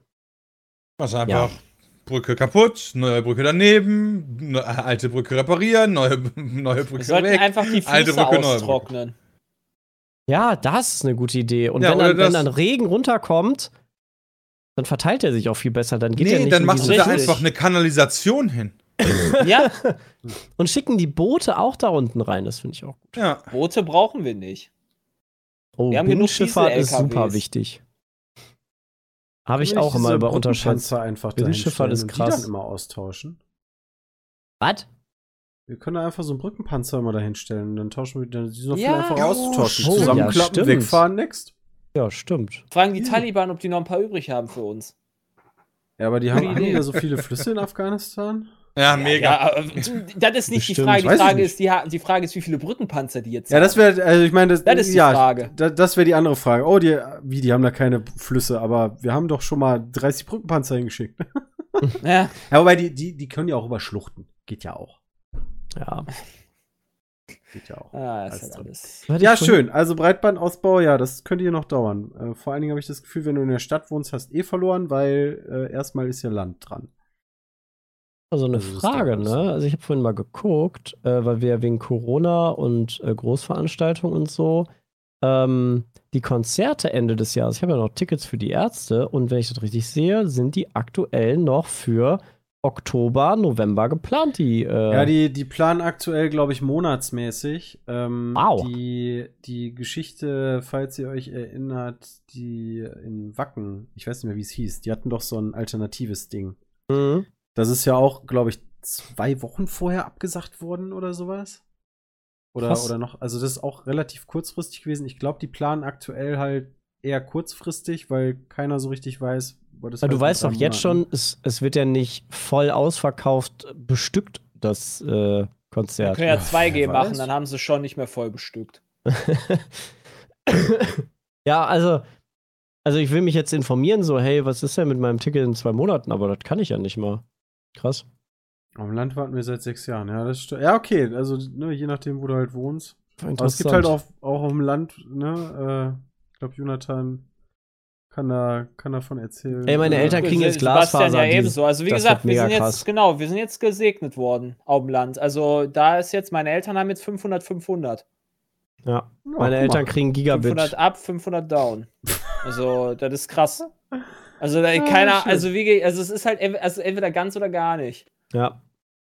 Machst einfach Ja. Brücke kaputt, neue Brücke daneben, ne, alte Brücke reparieren, neue, neue Wir Brücke sollten weg. einfach die Alte Flüsse Brücke, neue austrocknen. Ja, das ist eine gute Idee. Und Ja, wenn, dann, wenn dann Regen runterkommt, dann verteilt er sich auch viel besser. Dann geht er Nee, nicht dann machst du da einfach eine Kanalisation hin. Ja, Und schicken die Boote auch da unten rein. Das finde ich auch gut. Ja. Boote brauchen wir nicht. Oh, Wir haben genug Binnenschifffahrt ist super wichtig. Habe ich auch immer über unterschätzt. Einfach Binnenschifffahrt ist krass. Die dann immer austauschen. Was? Wir können da einfach so einen Brückenpanzer immer dahin stellen. Dann tauschen wir, dann die sind noch Ja. viel einfacher Oh, auszutauschen. oh, ja, Zusammenklappen, stimmt. wegfahren, next. Ja, stimmt. Fragen die Ja. Taliban, ob die noch ein paar übrig haben für uns. Ja, aber die haben haben die da so viele Flüsse in Afghanistan. Ja, mega. Ja, aber, das ist nicht die Bestimmt. Frage. Die Weiß ich Frage nicht. ist, die, die Frage ist, wie viele Brückenpanzer die jetzt Ja, das wäre, also ich meine, das, Das ist die ja, Frage. Da, das wäre die andere Frage. Oh, die, wie, die haben da keine Flüsse, aber wir haben doch schon mal 30 Brückenpanzer hingeschickt. Ja, Ja, wobei die, die, die können ja auch über Schluchten. Geht ja auch. Ja. Geht ja auch. ah, ist Alles halt drin. alles. Hatte Ja, vorhin- schön. Also Breitbandausbau, ja, das könnte hier noch dauern. Äh, vor allen Dingen habe ich das Gefühl, wenn du in der Stadt wohnst, hast eh verloren, weil äh, erstmal ist ja Land dran. Also eine Also Frage, ne? Also ich habe vorhin mal geguckt, äh, weil wir wegen Corona und äh, Großveranstaltungen und so ähm, die Konzerte Ende des Jahres. Ich habe ja noch Tickets für die Ärzte und wenn ich das richtig sehe, sind die aktuell noch für Oktober, November geplant. Die, äh, Ja, die, die planen aktuell, glaube ich, monatsmäßig. Ähm, Wow. Die, die Geschichte, falls ihr euch erinnert, die in Wacken, ich weiß nicht mehr, wie es hieß, die hatten doch so ein alternatives Ding. Mhm. Das ist ja auch, glaube ich, zwei Wochen vorher abgesagt worden oder sowas. Oder, Krass. oder noch, also das ist auch relativ kurzfristig gewesen. Ich glaube, die planen aktuell halt eher kurzfristig, weil keiner so richtig weiß, Aber du halt in weißt doch jetzt schon, es, es wird ja nicht voll ausverkauft bestückt, das äh, Wir Konzert. können ja Ja, 2G wer machen, dann haben sie schon nicht mehr voll bestückt. ja, also, also ich will mich jetzt informieren, so, hey, was ist denn mit meinem Ticket in zwei Monaten? Aber das kann ich ja nicht mal. Krass. Am Land warten wir seit sechs Jahren, ja, das stimmt. Ja, okay, also ne, je nachdem, wo du halt wohnst. Aber es gibt halt auch, auch auf dem Land, ne, äh, ich glaube, Jonathan kann da, kann davon erzählen. Ey, meine Eltern kriegen jetzt Sebastian Glasfaser. ja die- ebenso. Also wie das gesagt, wir mega sind krass. jetzt, genau, wir sind jetzt gesegnet worden auf dem Land. Also da ist jetzt, meine Eltern haben jetzt 500, 500. Ja, ja, meine guck Eltern mal. kriegen 500 Gigabit. up, 500 down. Also, das ist krass. Also, da, Ah, keiner, also wie, also es ist halt also entweder ganz oder gar nicht. Ja.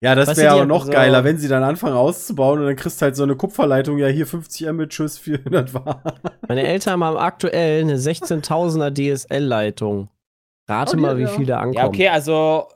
Ja, das wäre aber noch so- geiler, wenn sie dann anfangen auszubauen und dann kriegst du halt so eine Kupferleitung, ja, hier 50 Mbit, tschüss, 400 war. Meine Eltern haben aktuell eine 16.000er DSL-Leitung. Rate Oh, mal, wie ja. viel da ankommt. Ja, okay, also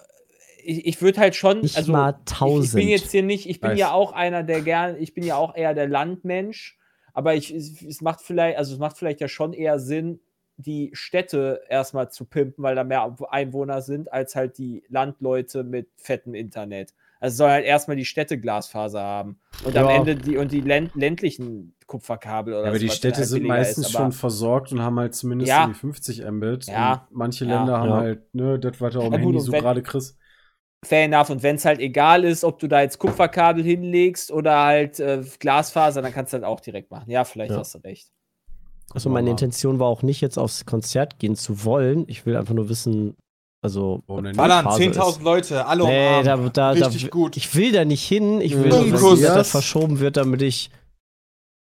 ich, ich würde halt schon, Nicht also mal ich, 1000. ich bin jetzt hier nicht, ich bin Weiß. ja auch einer, der gern, ich bin ja auch eher der Landmensch, aber ich, es, es macht vielleicht, also es macht vielleicht ja schon eher Sinn, die Städte erstmal zu pimpen, weil da mehr Einwohner sind, als halt die Landleute mit fettem Internet. Also soll halt erstmal die Städte Glasfaser haben und am Ja. Ende die und die länd, ländlichen Kupferkabel oder Ja, aber die sowas, Städte halt sind meistens ist, schon versorgt und haben halt zumindest Ja. die 50 Mbit. Ja. Und manche Ja. Länder haben Ja. halt, ne, das, du auf dem Handy so gerade kriegst. Fair enough. Und wenn es halt egal ist, ob du da jetzt Kupferkabel hinlegst oder halt äh, Glasfaser, dann kannst du halt auch direkt machen. Ja, vielleicht Ja. hast du recht. Also meine. Intention war auch nicht jetzt aufs Konzert gehen zu wollen. Ich will einfach nur wissen, also? Ballern, Phase 10.000 ist. Leute, alle Nee, da, umarmen. da, da, Richtig gut. Ich will da nicht hin. Ich will, dass das verschoben wird, damit ich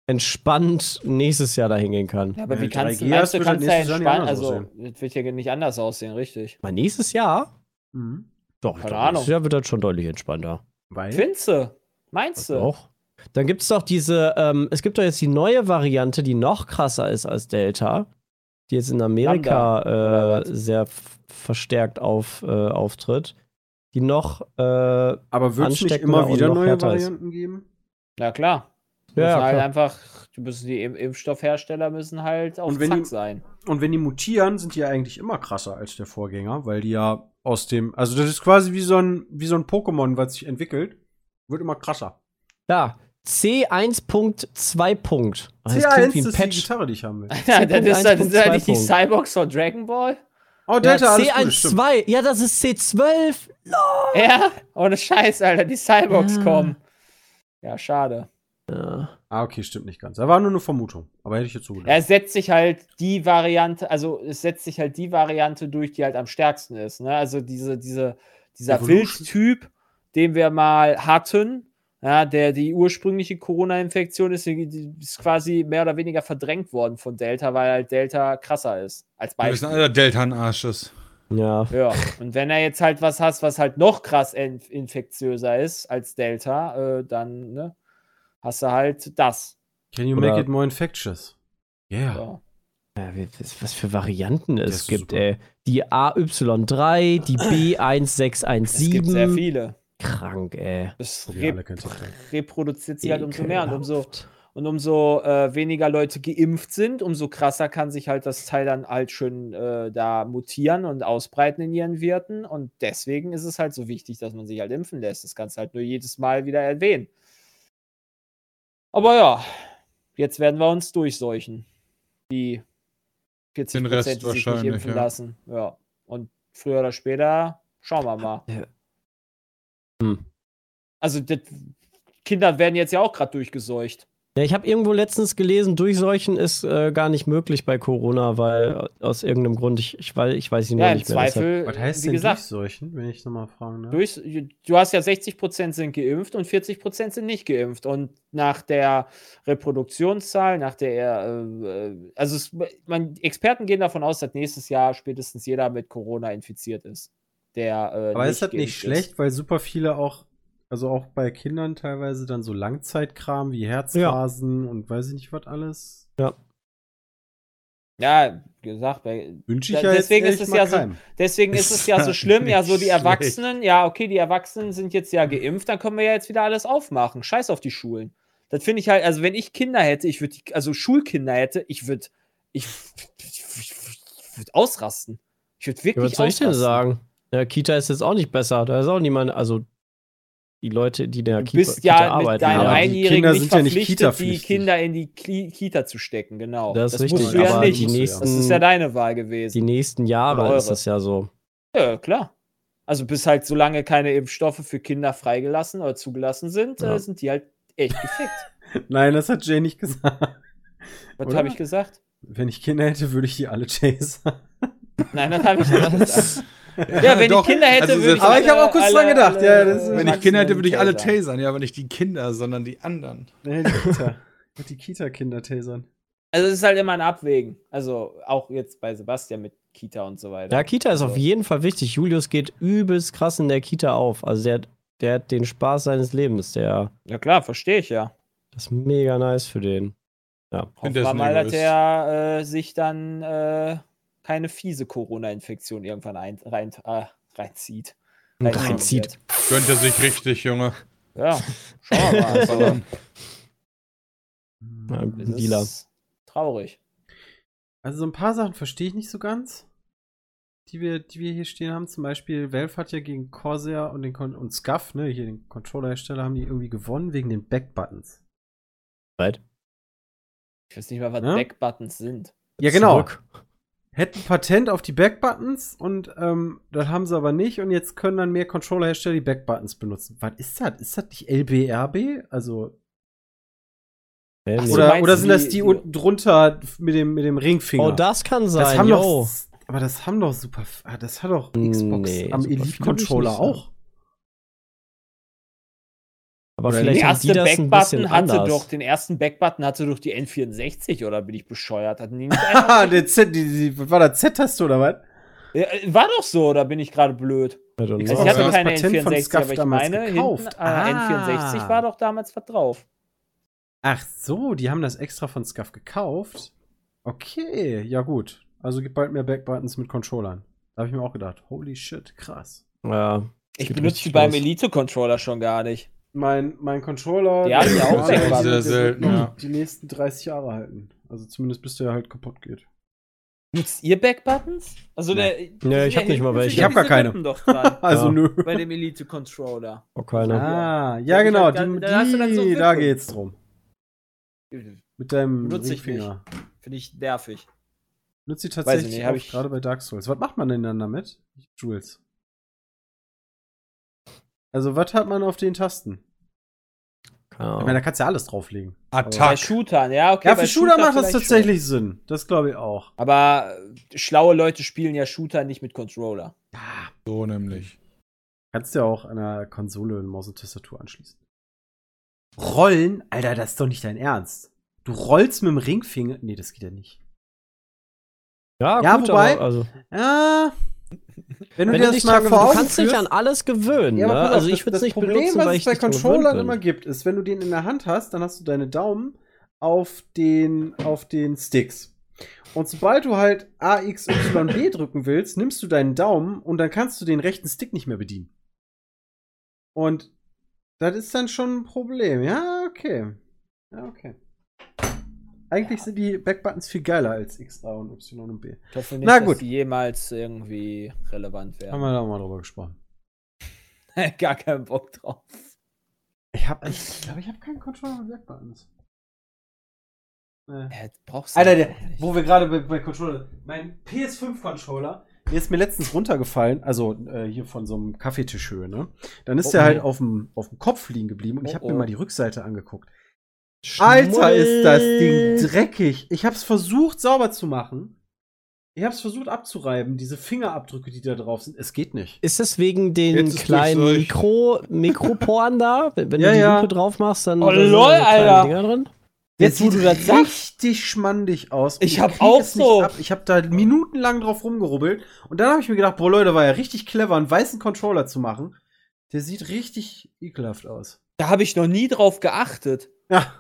entspannt nächstes Jahr dahin gehen kann. Ja, aber Ja, wie kannst du, 3G meinst du, kannst ja anders Also, das wird ja nicht anders aussehen, richtig. Mal nächstes Jahr? Mhm. Doch, Keine Ahnung. nächstes Jahr wird das schon deutlich entspannter. Weil? Findest du? Meinst du? Doch. Dann gibt es doch diese, ähm, es gibt doch jetzt die neue Variante, die noch krasser ist als Delta, die jetzt in Amerika äh, sehr verstärkt auf, äh, auftritt. Die noch, äh, Aber wird es nicht immer wieder noch neue härter ist. Varianten geben? Ja, klar. Ja, ja, halt klar. einfach, die müssen die Im Impfstoffhersteller müssen halt auf Und wenn Zack die- sein. Und wenn die mutieren, sind die ja eigentlich immer krasser als der Vorgänger, weil die ja aus dem, also das ist quasi wie so ein, wie so ein Pokémon, was sich entwickelt, wird immer krasser. ja, C1.2 Punkt. Das klingt wie ein ist die Patch. Gitarre, die ich haben will. Ja, das ist, das ist ja nicht die 1.2 Cyborgs von Dragon Ball. Oh, Ja, Delta, stimmt. C1.2, ja, das ist C12. Ja, ohne Scheiß, Alter, die Cyborgs Ja. kommen. Ja, schade. Ja. Ah, okay, stimmt nicht ganz. Da war nur eine Vermutung. Aber hätte ich jetzt so gedacht. Ja, es setzt sich halt die Variante, also es setzt sich halt die Variante durch, die halt am stärksten ist. Ne? Also diese, diese, dieser. Wildtyp, den wir mal hatten, ja, der die ursprüngliche Corona-Infektion ist, ist quasi mehr oder weniger verdrängt worden von Delta, weil halt Delta krasser ist. Als Wir wissen Beispiel. alle, Delta ein Arsch ist. ja. Ja, und wenn er jetzt halt was hast, was halt noch krass in infektiöser ist als Delta, äh, dann ne, hast du halt das. Can you Oder- make it more infectious? Yeah. Ja. Ja, wie- was für Varianten Das es gibt, super. ey. Die AY3, die Es gibt sehr B1617. viele. Krank, ey. Das re reproduziert sich halt umso mehr und umso, und umso äh, weniger Leute geimpft sind, umso krasser kann sich halt das Teil dann halt schön äh, da mutieren und ausbreiten in ihren Wirten. Und deswegen ist es halt so wichtig, dass man sich halt impfen lässt. Das kannst du halt nur jedes Mal wieder erwähnen. Aber ja, jetzt werden wir uns durchseuchen. Die 40 Den Rest Prozent, die sich nicht wahrscheinlich, impfen ja. lassen. Ja. Und früher oder später schauen wir mal. Hm. Also, das, Kinder werden jetzt ja auch gerade durchgeseucht. Ja, ich habe irgendwo letztens gelesen, Durchseuchen ist äh, gar nicht möglich bei Corona, weil aus irgendeinem Grund, ich, ich, weiß, ich weiß ihn Ja, ja im nicht mehr. deshalb- Zweifel, Was heißt denn gesagt, durchseuchen, wenn ich nochmal fragen darf? durch, du hast ja 60% sind geimpft und 40% sind nicht geimpft. Und nach der Reproduktionszahl, nach der, äh, äh, also es, man, Experten gehen davon aus, dass nächstes Jahr spätestens jeder mit Corona infiziert ist. Der, äh, Aber ist das nicht geimpft schlecht, weil super viele auch, also auch bei Kindern teilweise dann so Langzeitkram wie Herzrasen und weiß ich nicht was alles? Ja, gesagt, bei, Wünsche ich Da- ja deswegen jetzt ist es ja so- keinem. Deswegen ist es ja so halt schlimm, ja, so die nicht Erwachsenen, ja, okay, die Erwachsenen sind jetzt ja geimpft, dann können wir ja jetzt wieder alles aufmachen. Scheiß auf die Schulen. Das finde ich halt, also wenn ich Kinder hätte, ich würde, also Schulkinder hätte, ich würde, ich, ich, ich würde ausrasten. Ich würde Ja, wirklich was soll ich denn ausrasten. sagen? Ja, Kita ist jetzt auch nicht besser. Da ist auch niemand, also die Leute, die in der Du Kita, bist ja mit arbeiten. deinen aber die Einjährigen Kinder nicht sind ja nicht verpflichtet, die. Kinder in die Kli Kita zu stecken, genau. Das ist richtig, musst du ja aber nicht. die ja. nächsten, das ist ja deine Wahl die gewesen. nächsten Jahre ist das ja so. Ja, klar. Also bis halt solange keine Impfstoffe für Kinder freigelassen oder zugelassen sind, Ja. äh, sind die halt echt gefickt. Nein, das hat Jay nicht gesagt. Was habe ich gesagt? Wenn ich Kinder hätte, würde ich die alle chasen. Nein, das habe ich nicht gesagt. Ja, wenn Doch, ich Kinder hätte, also würde ich. Aber ich habe auch kurz dran gedacht, ja, das ist- Wenn ich Kinder hätte, würde ich alle tasern. Ja, aber nicht die Kinder, sondern die anderen. Nee, die Kita. Die Kita-Kinder tasern. Also es ist halt immer ein Abwägen. Also auch jetzt bei Sebastian mit Kita und so weiter. Ja, Kita ist Also, auf jeden Fall wichtig. Julius geht übelst krass in der Kita auf. Also der, der hat den Spaß seines Lebens. Der, Ja klar, verstehe ich ja. das ist mega nice für den. Ja. Hoffen wir mal, dass er äh, sich dann äh, keine fiese Corona-Infektion irgendwann ein, rein, äh, reinzieht. Reinzieht. Gönnt er sich richtig, Junge. Ja, schauen wir mal. Guten Dealer. ist traurig. Also so ein paar Sachen verstehe ich nicht so ganz, die wir, die wir hier stehen haben. Zum Beispiel Valve hat ja gegen Corsair und, den Con und Scuff, ne, hier den Controller-Hersteller, haben die irgendwie gewonnen wegen den Backbuttons. Right. Ich weiß nicht mal, was Ja? Backbuttons sind. Ja, genau. Zurück. Hätten Patent auf die Backbuttons und ähm, das haben sie aber nicht und jetzt können dann mehr Controller-Hersteller die Backbuttons benutzen. Was ist das? Ist das nicht LBRB? Also, Ach so, oder, oder sind das die- unten drunter mit dem, mit dem Ringfinger? Oh, das kann sein. das haben yo. doch, aber das haben doch super, ah, das hat doch Nee, Xbox am super Elite viel Controller würde ich nicht auch. Aber Oder vielleicht haben die das ein bisschen Backbutton hatte anders. doch, den ersten Backbutton hatte doch die N64 oder bin ich bescheuert? Hatten die nicht der Z, die, die, war das Z-Taste oder was? Ja, äh, War doch so, oder bin ich gerade blöd? Also ich hatte das keine Patent von N64, Scuff aber ich damals meine, gekauft. hinten, äh, Ah. N64 war doch damals was drauf. Ach so, die haben das extra von Scuff gekauft. Okay, ja gut. Also gibt bald mehr Backbuttons mit Controllern. Da habe ich mir auch gedacht, holy shit, krass. ja. Ich benutze die beim. Elite-Controller schon gar nicht. Mein, mein Controller. Die ja auch Backbuttons. der Sehr wird selten, ja. Die nächsten 30 Jahre halten. Also zumindest bis der halt kaputt geht. Nutzt ihr Backbuttons? Also der. Nee, ich hab nicht mal welche. Ich hab gar keine. Doch dran, Also Ja. nö. bei dem Elite-Controller. Oh, keiner. Ah, ja, Ja, genau. da- Die, da so da geht's drum. Mit deinem Nutze ich Ringfinger. Finde ich nervig. Nutzt sie Weiß tatsächlich ich nicht, hab auch ich- gerade bei Dark Souls. Was macht man denn dann damit? Jules. Also, was hat man auf den Tasten? Keine Ich meine, da kannst du ja alles drauflegen. Bei Attack. Shootern, ja, okay. ja, bei für Shooter macht das tatsächlich Sinn. Das glaube ich auch. Schon. Aber äh, schlaue Leute spielen ja Shooter nicht mit Controller. So nämlich. Kannst du ja auch an der Konsole eine Maus und Tastatur anschließen. Rollen? Alter, das ist doch nicht dein Ernst. Du rollst mit dem Ringfinger. Nee, das geht ja nicht. Ja, Ja, gut, wobei- aber also, Ja. Wenn du wenn dir du das dich mal vor du Augen kannst dich führst- an alles gewöhnen. Ja, aber ne? auf, Also ich das- würde es das nicht Problem, benutzen, was es ich bei Controllern immer gibt, ist, wenn du den in der Hand hast, dann hast du deine Daumen auf den, auf den Sticks. Und sobald du halt A, X, Y, B drücken willst, nimmst du deinen Daumen und dann kannst du den rechten Stick nicht mehr bedienen. Und das ist dann schon ein Problem. Ja, okay. Ja, okay. Eigentlich sind die Backbuttons viel geiler als X, A und Y und B. Ich hoffe nicht, Na dass gut. die jemals irgendwie relevant Haben werden. wir da mal drüber gesprochen. Gar keinen Bock drauf. Ich habe, ich glaube, ich habe keinen Controller mit Backbuttons. Nee. Ja, brauchst du Alter, der, wo wir gerade bei, bei Controller. Mein PS5-Controller, der ist mir letztens runtergefallen, also äh, hier von so einem Kaffeetischhöhe, ne? Dann ist Oh, der oh. halt auf dem, auf dem Kopf liegen geblieben und ich Oh, habe mir oh. mal die Rückseite angeguckt. Alter, ist das Ding dreckig. Ich hab's versucht sauber zu machen. Ich hab's versucht abzureiben, diese Fingerabdrücke, die da drauf sind. Es geht nicht. Ist es wegen den kleinen Mikro, Mikroporen da? Wenn, wenn Ja, du die ja. Lupe drauf machst, dann Oh, da sind lol, so Alter. Dinger drin. Jetzt, du das richtig schmandig aus. und Ich hab auch so. Ich habe da minutenlang drauf rumgerubbelt. Und dann habe ich mir gedacht, boah, Leute, war ja richtig clever, einen weißen Controller zu machen. Der sieht richtig ekelhaft aus. da habe ich noch nie drauf geachtet. Ja.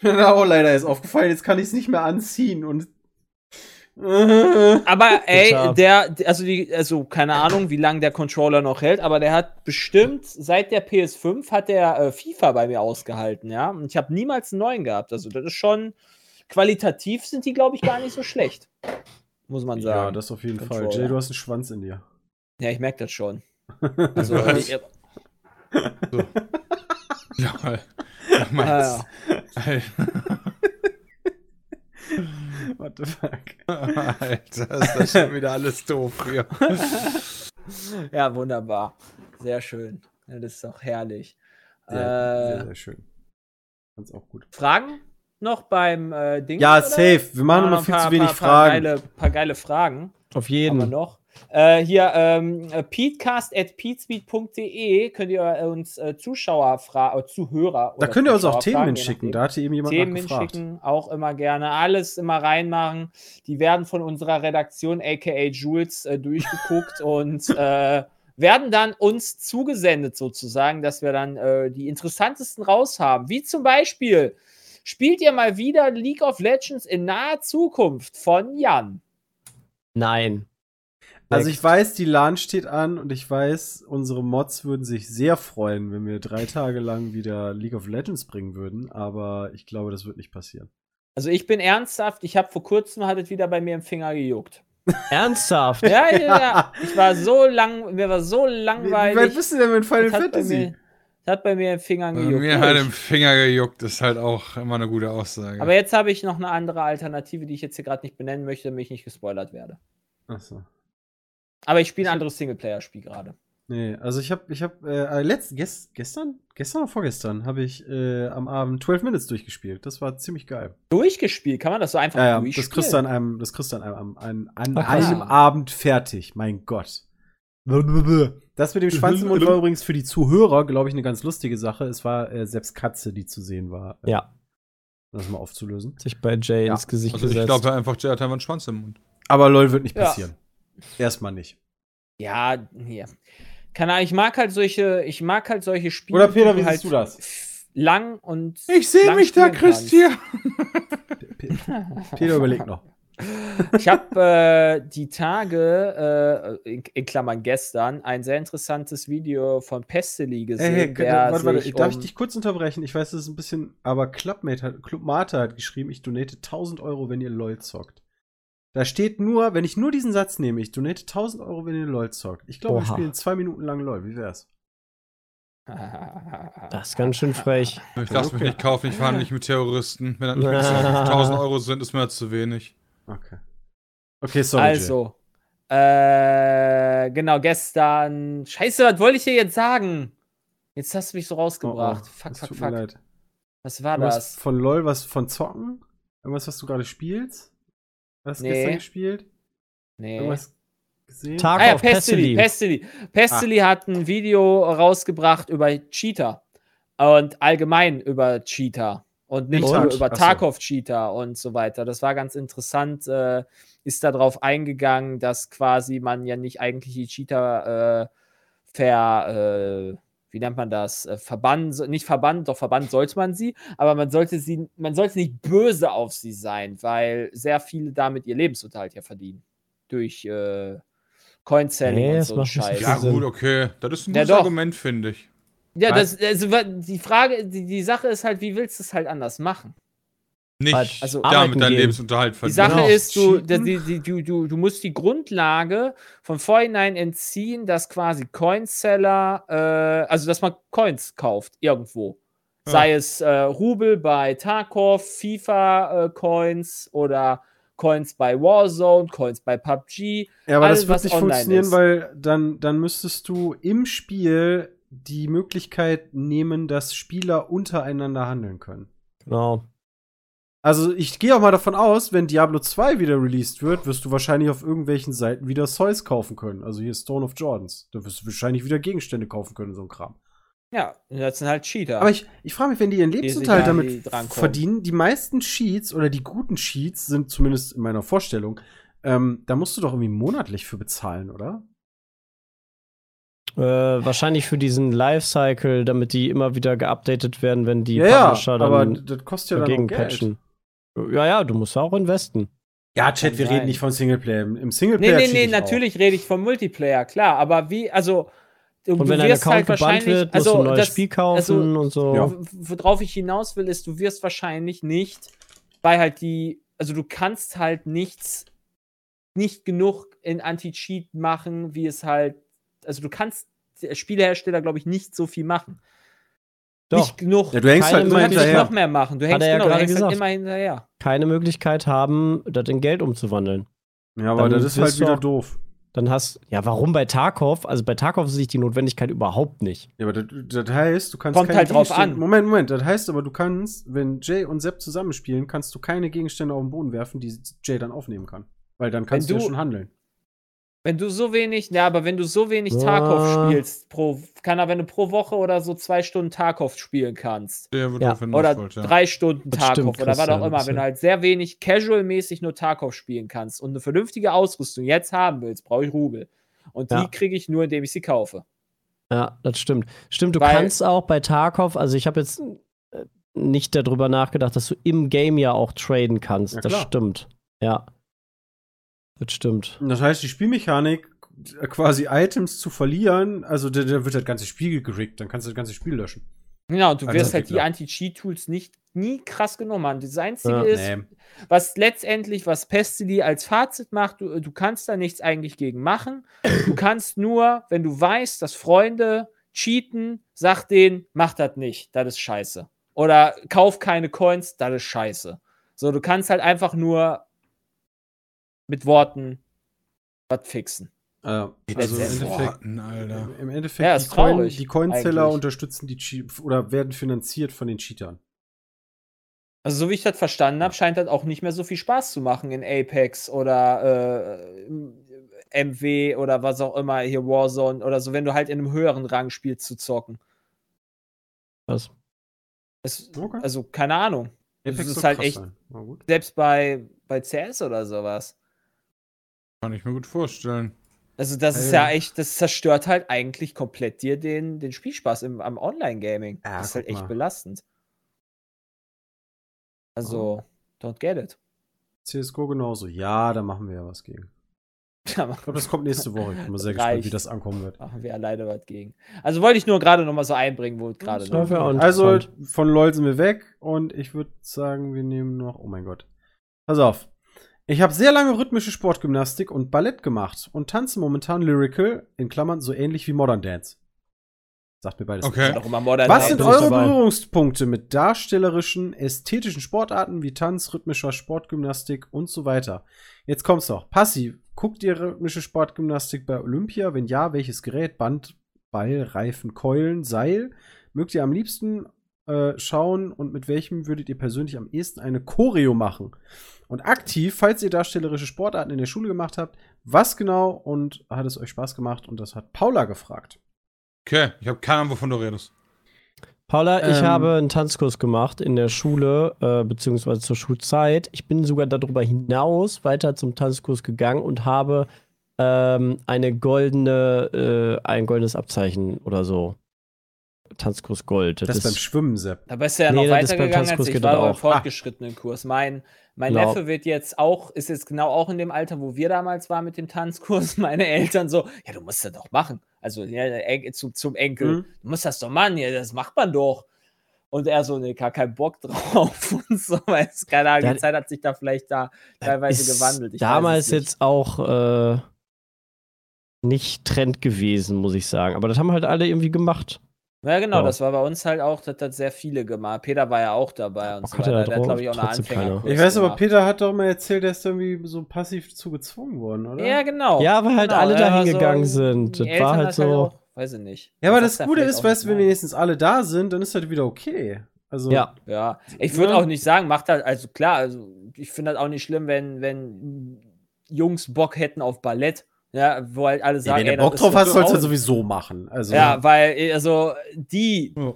Mir dann auch leider ist aufgefallen, jetzt kann ich es nicht mehr anziehen. Und. Äh, Aber ey, der, also die, also keine Ahnung, wie lange der Controller noch hält, aber der hat bestimmt seit der PS5 hat der äh, FIFA bei mir ausgehalten, ja. Und ich habe niemals einen neuen gehabt. Also das ist schon qualitativ sind die, glaube ich, gar nicht so schlecht, muss man sagen. ja, das auf jeden Fall. Controller. Jay, du hast einen Schwanz in dir. Ja, ich merke das schon. Also, ich, Ja, Ja, ah, meins. What the fuck? Alter, ist das schon wieder alles doof hier. ja, wunderbar. Sehr schön. Das ist doch herrlich. Sehr, äh, sehr, sehr schön. Ganz auch gut. Fragen noch beim äh, Ding? Ja, oder? safe. Wir machen immer ein viel paar- zu wenig paar, Fragen. Geile, paar geile Fragen. Auf jeden. noch. Äh, hier, ähm, äh, peatcast at peatspeed.de könnt ihr äh, uns äh, Zuschauer fragen, äh, Zuhörer. Da könnt ihr uns auch Zuschauer Themen hinschicken. Da hatte eben jemand Themen nachgefragt. hinschicken, auch immer gerne. Alles immer reinmachen. Die werden von unserer Redaktion, aka Jules, äh, durchgeguckt und äh, werden dann uns zugesendet, sozusagen, dass wir dann äh, die interessantesten raushaben. Wie zum Beispiel, spielt ihr mal wieder League of Legends in naher Zukunft von Jan? Nein. Also ich weiß, die LAN steht an und ich weiß, unsere Mods würden sich sehr freuen, wenn wir drei Tage lang wieder League of Legends bringen würden, aber ich glaube, das wird nicht passieren. Also ich bin ernsthaft, ich habe vor kurzem hat es wieder bei mir im Finger gejuckt. Ernsthaft? Ja, ja, ja. Ich war so lang, mir war so Wie, wie langweilig. weit bist du denn mit Final bei Fantasy? mir, hat bei mir im Finger Bei gejuckt. mir hat Durch. im Finger gejuckt, ist halt auch immer eine gute Aussage. Aber jetzt habe ich noch eine andere Alternative, die ich jetzt hier gerade nicht benennen möchte, damit ich nicht gespoilert werde. Achso. Aber ich spiele ein anderes Singleplayer-Spiel gerade. Nee, also ich habe ich hab, äh, letzt, gest, gestern, gestern oder vorgestern, habe ich äh, am Abend 12 Minutes durchgespielt. Das war ziemlich geil. Durchgespielt, kann man das so einfach Ja, ja, durchspielen? das kriegst du an einem, das kriegst du an einem, an, an Ach, einem Abend fertig. Mein Gott. Das mit dem Schwanz im Mund war übrigens für die Zuhörer, glaube ich, eine ganz lustige Sache. Es war äh, selbst Katze, die zu sehen war. Äh, Ja. Das mal aufzulösen. Sich bei Jay Ja. ins Gesicht also ich gesetzt. glaube einfach, Jay hat einfach einen Schwanz im Mund. Aber LOL wird nicht Ja. Erstmal nicht. Ja, hier. Keine Ahnung, ich mag halt solche, ich mag halt solche Spiele. Oder Peter, wie halt siehst du das? Lang und. Ich sehe mich da. Christian. Peter überlegt noch. Ich habe äh, die Tage, äh, in, in Klammern gestern, ein sehr interessantes Video von Pestily gesehen. Hey, hey, der warte, warte, sich darf ich um- dich kurz unterbrechen? Ich weiß, das ist ein bisschen, aber Clubmate hat, Clubmate hat geschrieben, ich donate 1000 Euro, wenn ihr LOL zockt. Da steht nur, wenn ich nur diesen Satz nehme, ich donate 1000 Euro, wenn ihr LOL zockt. Ich glaube, wir spielen zwei Minuten lang LOL. Wie wär's? Das ist ganz schön frech. Ich lasse mich Okay. nicht kaufen, ich verhandle nicht mit Terroristen. Wenn das nicht wenigstens 1000 Euro sind, ist mir das zu wenig. Okay. Okay, sorry. Also, äh, genau, gestern. Scheiße, was wollte ich dir jetzt sagen? Jetzt hast du mich so rausgebracht. Oh, oh, fuck, es fuck, tut fuck. mir leid. Was war Irgendwas das? von LOL, was von Zocken? Irgendwas, was du gerade spielst? Was hast du Nee. gestern gespielt? Nee. Irgendwas gesehen? Tag Ah ja, Pestily. Pestily. Pestily. Pestily hat ein Video rausgebracht über Cheater. Und allgemein über Cheater. Und nicht Und? nur über. Tarkov-Cheater und so weiter. Das war ganz interessant. Äh, ist darauf eingegangen, dass quasi man ja nicht eigentlich die Cheater äh, ver. Äh, wie nennt man das? Äh, verbannen, so- nicht verbannen, doch verbannen sollte man sie, aber man sollte sie, man sollte nicht böse auf sie sein, weil sehr viele damit ihr Lebensunterhalt ja verdienen. Durch äh, Coin-Selling Nee, und so macht nicht so Scheiß. viel Ja, gut, okay. Das ist ein Ja, gutes doch. Argument, finde ich. Ja, das, also, die Frage, die, die Sache ist halt, wie willst du es halt anders machen? Nicht Halt, also damit deinen. Lebensunterhalt Die verdienen. Sache Genau. ist, du, die, die, du, du, musst die Grundlage von vorhinein entziehen, dass quasi Coinseller, äh, also dass man Coins kauft irgendwo. Ja. Sei es äh, Rubel bei Tarkov, FIFA-Coins oder Coins bei Warzone, Coins bei PUBG. Ja, aber Alles, das wird was nicht funktionieren, ist. weil dann, dann müsstest du im Spiel die Möglichkeit nehmen, dass Spieler untereinander handeln können. Genau. Also ich gehe auch mal davon aus, wenn Diablo 2 wieder released wird, wirst du wahrscheinlich auf irgendwelchen Seiten wieder Soys kaufen können. Also hier Stone of Jordans. Da wirst du wahrscheinlich wieder Gegenstände kaufen können, so ein Kram. Ja, das sind halt Cheater. Aber ich, ich frage mich, wenn die ihren Lebensunterhalt da damit verdienen, die meisten Cheats oder die guten Cheats sind zumindest in meiner Vorstellung, ähm, da musst du doch irgendwie monatlich für bezahlen, oder? Äh, wahrscheinlich für diesen Lifecycle, damit die immer wieder geupdatet werden, wenn die ja, ja, Publisher aber dann das kostet ja dann dagegen auch Geld. Ja, ja, du musst auch investen. Ja, Chat, wir sein. reden nicht von Singleplayer. Im nee, Singleplayer nee, nee, ich natürlich rede ich vom Multiplayer, klar. Aber wie, also. Du, Und du wenn dein wirst Account halt gebannt wahrscheinlich, wird, musst du also ein neues das, Spiel kaufen also, und so. Ja. worauf ich hinaus will, ist, du wirst wahrscheinlich nicht, weil halt die, also du kannst halt nichts, nicht genug in Anti-Cheat machen, wie es halt, also du kannst der Spielehersteller, glaube ich, nicht so viel machen. Doch. Nicht genug. Ja, du hängst Keine halt du immer hinterher. noch mehr machen. Du hängst, ja genau, du hängst halt immer hinterher. Keine Möglichkeit haben, das in Geld umzuwandeln. Ja, aber Dann das ist halt du wieder auch- doof. Dann hast ja, warum bei Tarkov? Also bei Tarkov sehe ich die Notwendigkeit überhaupt nicht. Ja, aber das, das heißt, du kannst Kommt keine halt drauf an. Moment, Moment. Das heißt aber, du kannst, wenn Jay und Sepp zusammenspielen, kannst du keine Gegenstände auf den Boden werfen, die Jay dann aufnehmen kann. Weil dann kannst du, Wenn ja du- schon handeln. Wenn du so wenig, ja, aber wenn du so wenig Ja. Tarkov spielst, pro, kann er, wenn du pro Woche oder so zwei Stunden Tarkov spielen kannst. Der wird Ja. jeden Oder Fall, ja. drei Stunden Das Tarkov stimmt, oder was auch immer. Wenn du ja- halt sehr wenig casual-mäßig nur Tarkov spielen kannst und eine vernünftige Ausrüstung jetzt haben willst, brauche ich Rubel. Und Ja. die kriege ich nur, indem ich sie kaufe. Ja, das stimmt. Stimmt, du Weil- kannst auch bei Tarkov, also ich habe jetzt äh, nicht darüber nachgedacht, dass du im Game ja auch traden kannst. Ja, das stimmt. Ja. Das stimmt. Das heißt, die Spielmechanik, quasi Items zu verlieren, also da, da wird das ganze Spiel gerickt, dann kannst du das ganze Spiel löschen. Genau, und du wirst halt die. Anti-Cheat-Tools nicht nie krass genommen haben. Das Einzige Ja. ist, Nee. was letztendlich, was Pestily als Fazit macht, du, du kannst da nichts eigentlich gegen machen. Du kannst nur, wenn du weißt, dass Freunde cheaten, sag denen, mach das nicht, das ist scheiße. Oder kauf keine Coins, das ist scheiße. So, du kannst halt einfach nur mit Worten was fixen. Äh, Also im. Endeffekt, Alter. Im Endeffekt, Ja, die, ist Coin, traurig, die Coinseller eigentlich. unterstützen die Cheat oder werden finanziert von den Cheatern. Also, so wie ich das verstanden habe, scheint das auch nicht mehr so viel Spaß zu machen in Apex oder äh, MW oder was auch immer, hier Warzone oder so, wenn du halt in einem höheren Rang spielst, zu zocken. Was? Es, Okay. also, keine Ahnung. Das ist halt echt, selbst bei, bei CS oder sowas. Kann ich mir gut vorstellen. Also, das ist ja echt, das zerstört halt eigentlich komplett dir den, den Spielspaß im, am Online-Gaming. Ja, das ist halt echt mal. belastend. Also, don't get it. CSGO genauso. Ja, da machen wir ja was gegen. Ich glaube, das kommt nächste Woche. Ich bin mal sehr gespannt, wie Reicht. das ankommen wird. machen wir alleine was gegen. Also, wollte ich nur gerade noch mal so einbringen, wo es gerade noch. Also interessant. von LOL sind wir weg und ich würde sagen, wir nehmen noch. Oh mein Gott. Pass auf. Ich habe sehr lange rhythmische Sportgymnastik und Ballett gemacht und tanze momentan Lyrical, in Klammern so ähnlich wie Modern Dance. Sagt mir beides. Okay. Doch immer Modern Was sind eure dabei. Berührungspunkte mit darstellerischen, ästhetischen Sportarten wie Tanz, rhythmischer Sportgymnastik und so weiter? Jetzt kommt's noch. Passiv. Guckt ihr rhythmische Sportgymnastik bei Olympia? Wenn ja, welches Gerät? Band, Ball, Reifen, Keulen, Seil? Mögt ihr am liebsten äh, schauen und mit welchem würdet ihr persönlich am ehesten eine Choreo machen? Und aktiv, falls ihr darstellerische Sportarten in der Schule gemacht habt, was genau und hat es euch Spaß gemacht? Und das hat Paula gefragt. Okay, ich habe keine Ahnung, wovon du redest. Paula, ich Ähm, habe einen Tanzkurs gemacht in der Schule, äh, beziehungsweise zur Schulzeit. Ich bin sogar darüber hinaus weiter zum Tanzkurs gegangen und habe ähm, eine goldene, äh, ein goldenes Abzeichen oder so. Tanzkurs Gold. Das, ist beim Schwimmen, Sepp. Da bist du ja Nee, noch das weitergegangen als Tanzkurs ich. War das beim fortgeschrittenen Kurs. Mein, mein Genau. Neffe wird jetzt auch, ist jetzt genau auch in dem Alter, wo wir damals waren mit dem Tanzkurs. Meine Eltern so, ja, du musst das doch machen. Also ja, En- zu, zum Enkel. Mhm. Du musst das doch machen, ja, das macht man doch. Und er so, nee, gar keinen Bock drauf und so, weil es, keine Ahnung, die Zeit hat sich da vielleicht da teilweise gewandelt. Ich damals jetzt auch äh, nicht Trend gewesen, muss ich sagen. Aber das haben halt alle irgendwie gemacht. Ja, genau, Ja. das war bei uns halt auch, das hat sehr viele gemacht. Peter war ja auch dabei und so weiter. er Der hat, glaube ich, auch eine. Anfängerkurs Ich weiß aber. Peter hat doch mal erzählt, der ist irgendwie so passiv zu gezwungen worden, oder? Ja, genau. Ja, weil halt genau. alle da war hingegangen so, sind. Das Eltern war halt das so. auch, weiß ich nicht. Ja, aber Das das Gute ist, weißt du, wenn wenigstens alle da sind, dann ist das wieder okay. Also, Ja. Ja, ich würde Ja. auch nicht sagen, macht halt, also klar, also ich finde das auch nicht schlimm, wenn, wenn Jungs Bock hätten auf Ballett. Ja, wo halt alle sagen, wenn du Bock drauf ist hast, sollst du sowieso machen. Also, Ja, weil, also die Ja.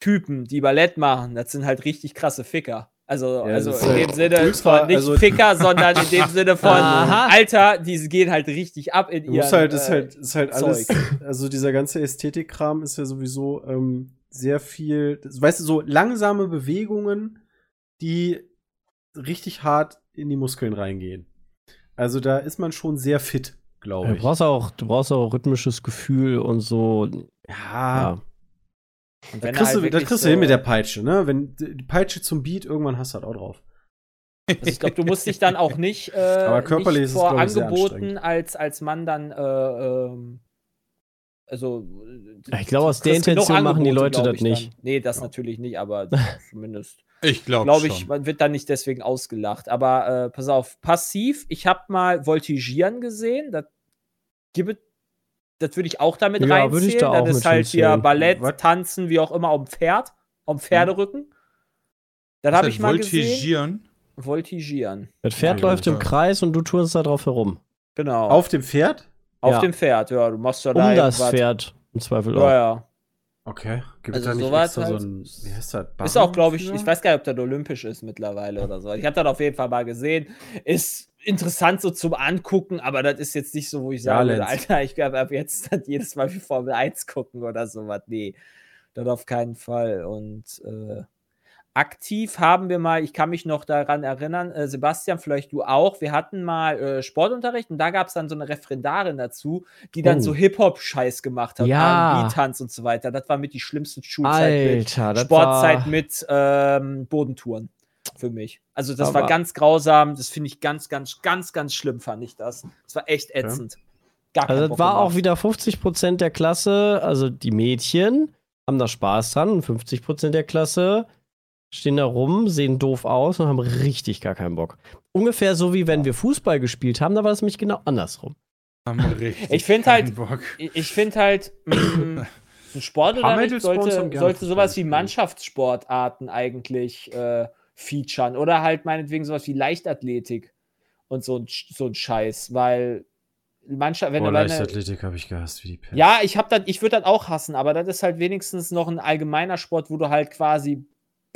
Typen, die Ballett machen, das sind halt richtig krasse Ficker. Also, Ja, also in ist dem halt Sinne ultra- von nicht also- Ficker, sondern in dem Sinne von Aha. Alter, die gehen halt richtig ab in musst halt, ist äh, halt, ist halt alles, Zeug. also dieser ganze Ästhetikkram ist ja sowieso ähm, sehr viel, weißt du, so langsame Bewegungen, die richtig hart in die Muskeln reingehen. Also da ist man schon sehr fit, glaube Du ich. brauchst auch, du brauchst auch rhythmisches Gefühl und so. Ja, Ja. Und da kriegst, halt du, da kriegst du hin mit der Peitsche, ne? Wenn die Peitsche zum Beat, irgendwann hast du halt auch drauf. Also ich glaube, du musst dich dann auch nicht, äh, Aber körperlich nicht ist es, vor ich, sehr Angeboten als, als Mann dann, äh, ähm, also. Ich glaube, aus du der Intention machen die Leute das ich nicht. Dann. Nee, das natürlich nicht, aber zumindest. Ich glaube schon. ich, man wird dann nicht deswegen ausgelacht. Aber äh, pass auf, passiv, ich habe mal Voltigieren gesehen. Das gibt das würde ich auch damit Ja, reinziehen. würde ich da auch das ist halt hier. Ballett, Was? Tanzen, wie auch immer, auf dem Pferd, auf dem Pferderücken. Das habe ich mal gesehen. Voltigieren. Voltigieren. Das Pferd Ja, läuft im ja. Kreis und du turnst da drauf herum. Genau. Auf dem Pferd? Auf Ja. dem Pferd, ja. Du machst ja Um da das. Pferd im Zweifel Ja, auch. ja. Okay. Gibt Also es da nicht sowas extra halt- so ein, wie heißt das? Ist auch, glaube ich, Barren ich weiß gar nicht, ob das olympisch ist mittlerweile oder so. Ich habe das auf jeden Fall mal gesehen. Ist interessant so zum Angucken, aber das ist jetzt nicht so, wo ich sage. Alter, ich glaube, ab jetzt das jedes Mal wie Formel 1 gucken oder sowas. Nee, das auf keinen Fall. Und äh, aktiv haben wir mal, ich kann mich noch daran erinnern, äh, Sebastian, vielleicht du auch, wir hatten mal äh, Sportunterricht und da gab es dann so eine Referendarin dazu, die dann Oh. so Hip-Hop-Scheiß gemacht hat, Ja. R&B-Tanz und so weiter. Das war mit die schlimmste Schulzeit mit Alter, das Sportzeit war, mit ähm, Bodentouren für mich. Also das war Aber- ganz grausam, das finde ich ganz, ganz, ganz, ganz schlimm, fand ich das. Das war echt ätzend. Keinen Also das Bock war auch wieder 50% der Klasse, also die Mädchen haben da Spaß dran und 50% der Klasse stehen da rum, sehen doof aus und haben richtig gar keinen Bock. Ungefähr so wie wenn wir Fußball gespielt haben, da war es nämlich genau andersrum. Haben richtig Ich find keinen halt- Bock. Ich, finde halt, mm, ein Sportunterricht sollte, sollte sowas wie. Mannschaftssportarten eigentlich äh, featuren oder halt meinetwegen sowas wie Leichtathletik und so ein, so ein Scheiß, weil Mannschaft, wenn Boah, du Leichtathletik habe ich gehasst wie die Pest. Ja, ich habe das, ich würde das auch hassen, aber das ist halt wenigstens noch ein allgemeiner Sport, wo du halt quasi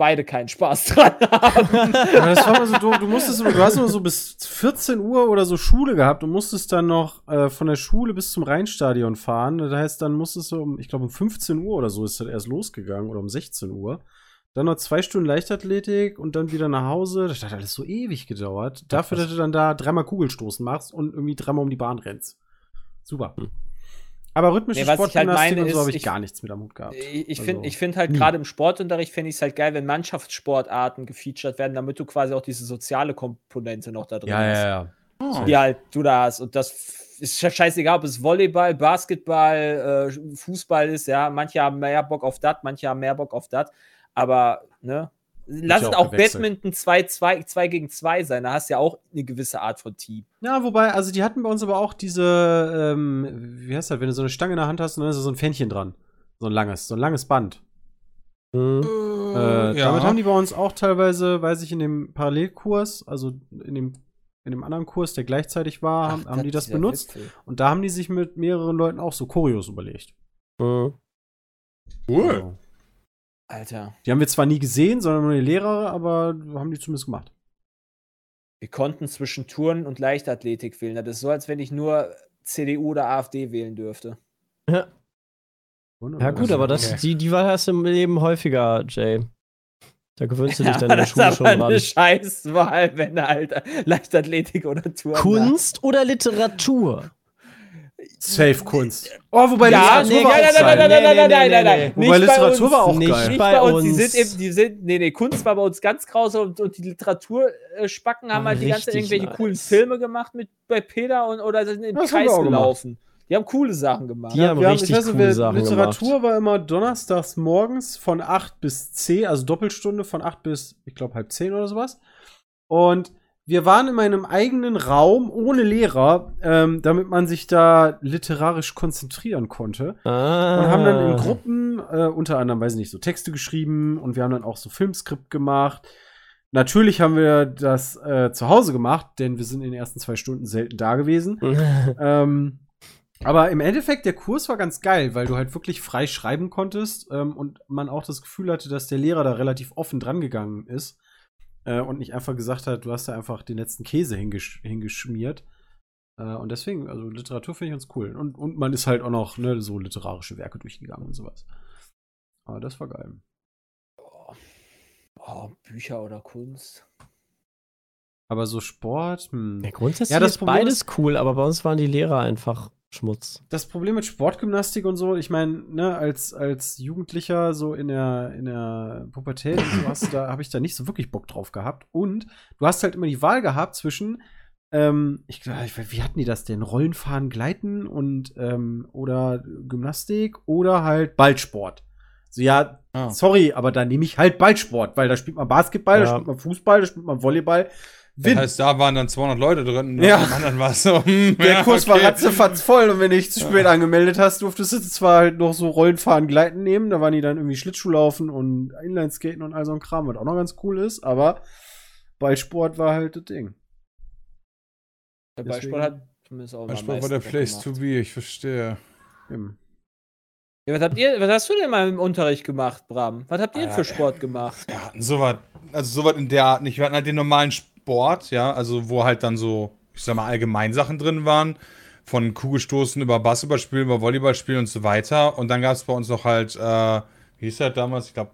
beide keinen Spaß dran haben. Ja, das war mal so doof. Du musstest, du hast immer so bis 14 Uhr oder so Schule gehabt und musstest dann noch äh, von der Schule bis zum Rheinstadion fahren. Das heißt, dann musstest du um, ich glaube, um 15 Uhr oder so ist das erst losgegangen oder um 16 Uhr. Dann noch zwei Stunden Leichtathletik und dann wieder nach Hause. Das hat alles so ewig gedauert. Dafür, dass du dann da dreimal Kugelstoßen machst und irgendwie dreimal um die Bahn rennst. Super. Aber rhythmische Nee, halt Sportgymnastik meine und so habe ich, ich- gar nichts mit am Hut gehabt. Ich, ich Also, finde ich find halt gerade im Sportunterricht finde ich es halt geil, wenn Mannschaftssportarten gefeatured werden, damit du quasi auch diese soziale Komponente noch da drin hast. ja. Die halt du da hast. Und das ist sche- scheißegal, ob es Volleyball, Basketball, äh, Fußball ist, ja. Manche haben mehr Bock auf das, manche haben mehr Bock auf das. Aber, ne? Lass ja es auch gewechselt. Badminton 2, 2, 2 gegen 2 sein. Da hast du ja auch eine gewisse Art von Team. Ja, wobei, also die hatten bei uns aber auch diese, ähm, wie heißt das, wenn du so eine Stange in der Hand hast und dann ist da so ein Fähnchen dran. So ein langes, so ein langes Band. Hm. Äh, Damit haben die bei uns auch teilweise, weiß ich, in dem Parallelkurs, also in dem, in dem anderen Kurs, der gleichzeitig war, haben, haben die das ja benutzt. witzig. Und da haben die sich mit mehreren Leuten auch so Choreos überlegt. Hm. Cool. Also, Alter, die haben wir zwar nie gesehen, sondern nur die Lehrer, aber haben die zumindest gemacht. wir konnten zwischen Touren und Leichtathletik wählen. Das ist so, als wenn ich nur CDU oder AfD wählen dürfte. Ja. Wunderbar. Ja, gut, aber das, okay. die, die Wahl hast du im Leben häufiger, Jay. Da gewöhnst du dich dann in der das Schule ist schon dran. eine Scheißwahl, wenn du halt Leichtathletik oder Touren Kunst oder Literatur? Safe Kunst. Oh, wobei Ja, Literatur nee, war nein, auch nein, nein, nein, nein, nein, nein, nein, nein, nein. Wobei Nicht bei Literatur uns. war auch Nicht geil. Nicht bei uns. Die sind, eben, die sind, nee, nee, Kunst war bei uns ganz grausam und, und die Literaturspacken haben halt die ganze Zeit Richtig irgendwelche nice. coolen Filme gemacht mit bei Peter und oder sind wir Kreis auch gemacht. gelaufen. Die haben coole Sachen gemacht. Die haben wir richtig ich weiß coole Sachen Literatur gemacht. war immer donnerstags morgens von 8 bis 10, also Doppelstunde von 8 bis, ich glaube, halb 10 oder sowas. Und wir waren in einem eigenen Raum ohne Lehrer, ähm, damit man sich da literarisch konzentrieren konnte. Ah. Und haben dann in Gruppen, äh, unter anderem, weiß ich nicht, so Texte geschrieben und wir haben dann auch so Filmskript gemacht. Natürlich haben wir das äh, zu Hause gemacht, denn wir sind in den ersten zwei Stunden selten da gewesen. Ähm, aber im Endeffekt, der Kurs war ganz geil, weil du halt wirklich frei schreiben konntest ähm, und man auch das Gefühl hatte, dass der Lehrer da relativ offen dran gegangen ist äh, und nicht einfach gesagt hat, du hast da einfach den letzten Käse hingesch hingeschmiert. Äh, und deswegen, also Literatur finde ich ganz cool. Und, und man ist halt auch noch ne, so literarische Werke durchgegangen und sowas. Aber das war geil. Oh, Bücher oder Kunst. Aber so Sport, hm. Ja, grundsätzlich Ja, das ist Problem beides cool, aber bei uns waren die Lehrer einfach Schmutz. das Problem mit Sportgymnastik und so, ich meine, ne, als, als Jugendlicher so in der, in der Pubertät so hast da, habe ich da nicht so wirklich Bock drauf gehabt. Und du hast halt immer die Wahl gehabt zwischen, ähm, ich, glaub, ich weiß, wie hatten die das denn? Rollenfahren, Gleiten und ähm, oder Gymnastik oder halt Ballsport. So, ja, Ah. sorry, aber da nehme ich halt Ballsport, weil da spielt man Basketball, da Ja. spielt man Fußball, da spielt man Volleyball. Das Win. heißt, da waren dann 200 Leute drin. und Ja. beim anderen war es so. hm, Der ja, Kurs war okay. ratzefatz voll und wenn du dich zu spät angemeldet hast, durftest du zwar halt noch so Rollenfahren, Gleiten nehmen, da waren die dann irgendwie Schlittschuhlaufen und Inlineskaten und all so ein Kram, was auch noch ganz cool ist, aber Ballsport war halt das Ding. Der Ballsport hat zumindest auch Manchmal war der Place gemacht. to be, ich verstehe. Eben. Ja, was habt ihr, was hast du denn mal im Unterricht gemacht, Bram? Was habt ihr denn Ah, für Sport gemacht? Wir hatten sowas, also sowas in der Art nicht. Wir hatten halt den normalen Sport, ja, also wo halt dann so, ich sag mal, Allgemeinsachen drin waren. Von Kugelstoßen über Basketballspielen, über Volleyballspielen und so weiter. Und dann gab es bei uns noch halt, äh, wie hieß das damals? Ich glaube,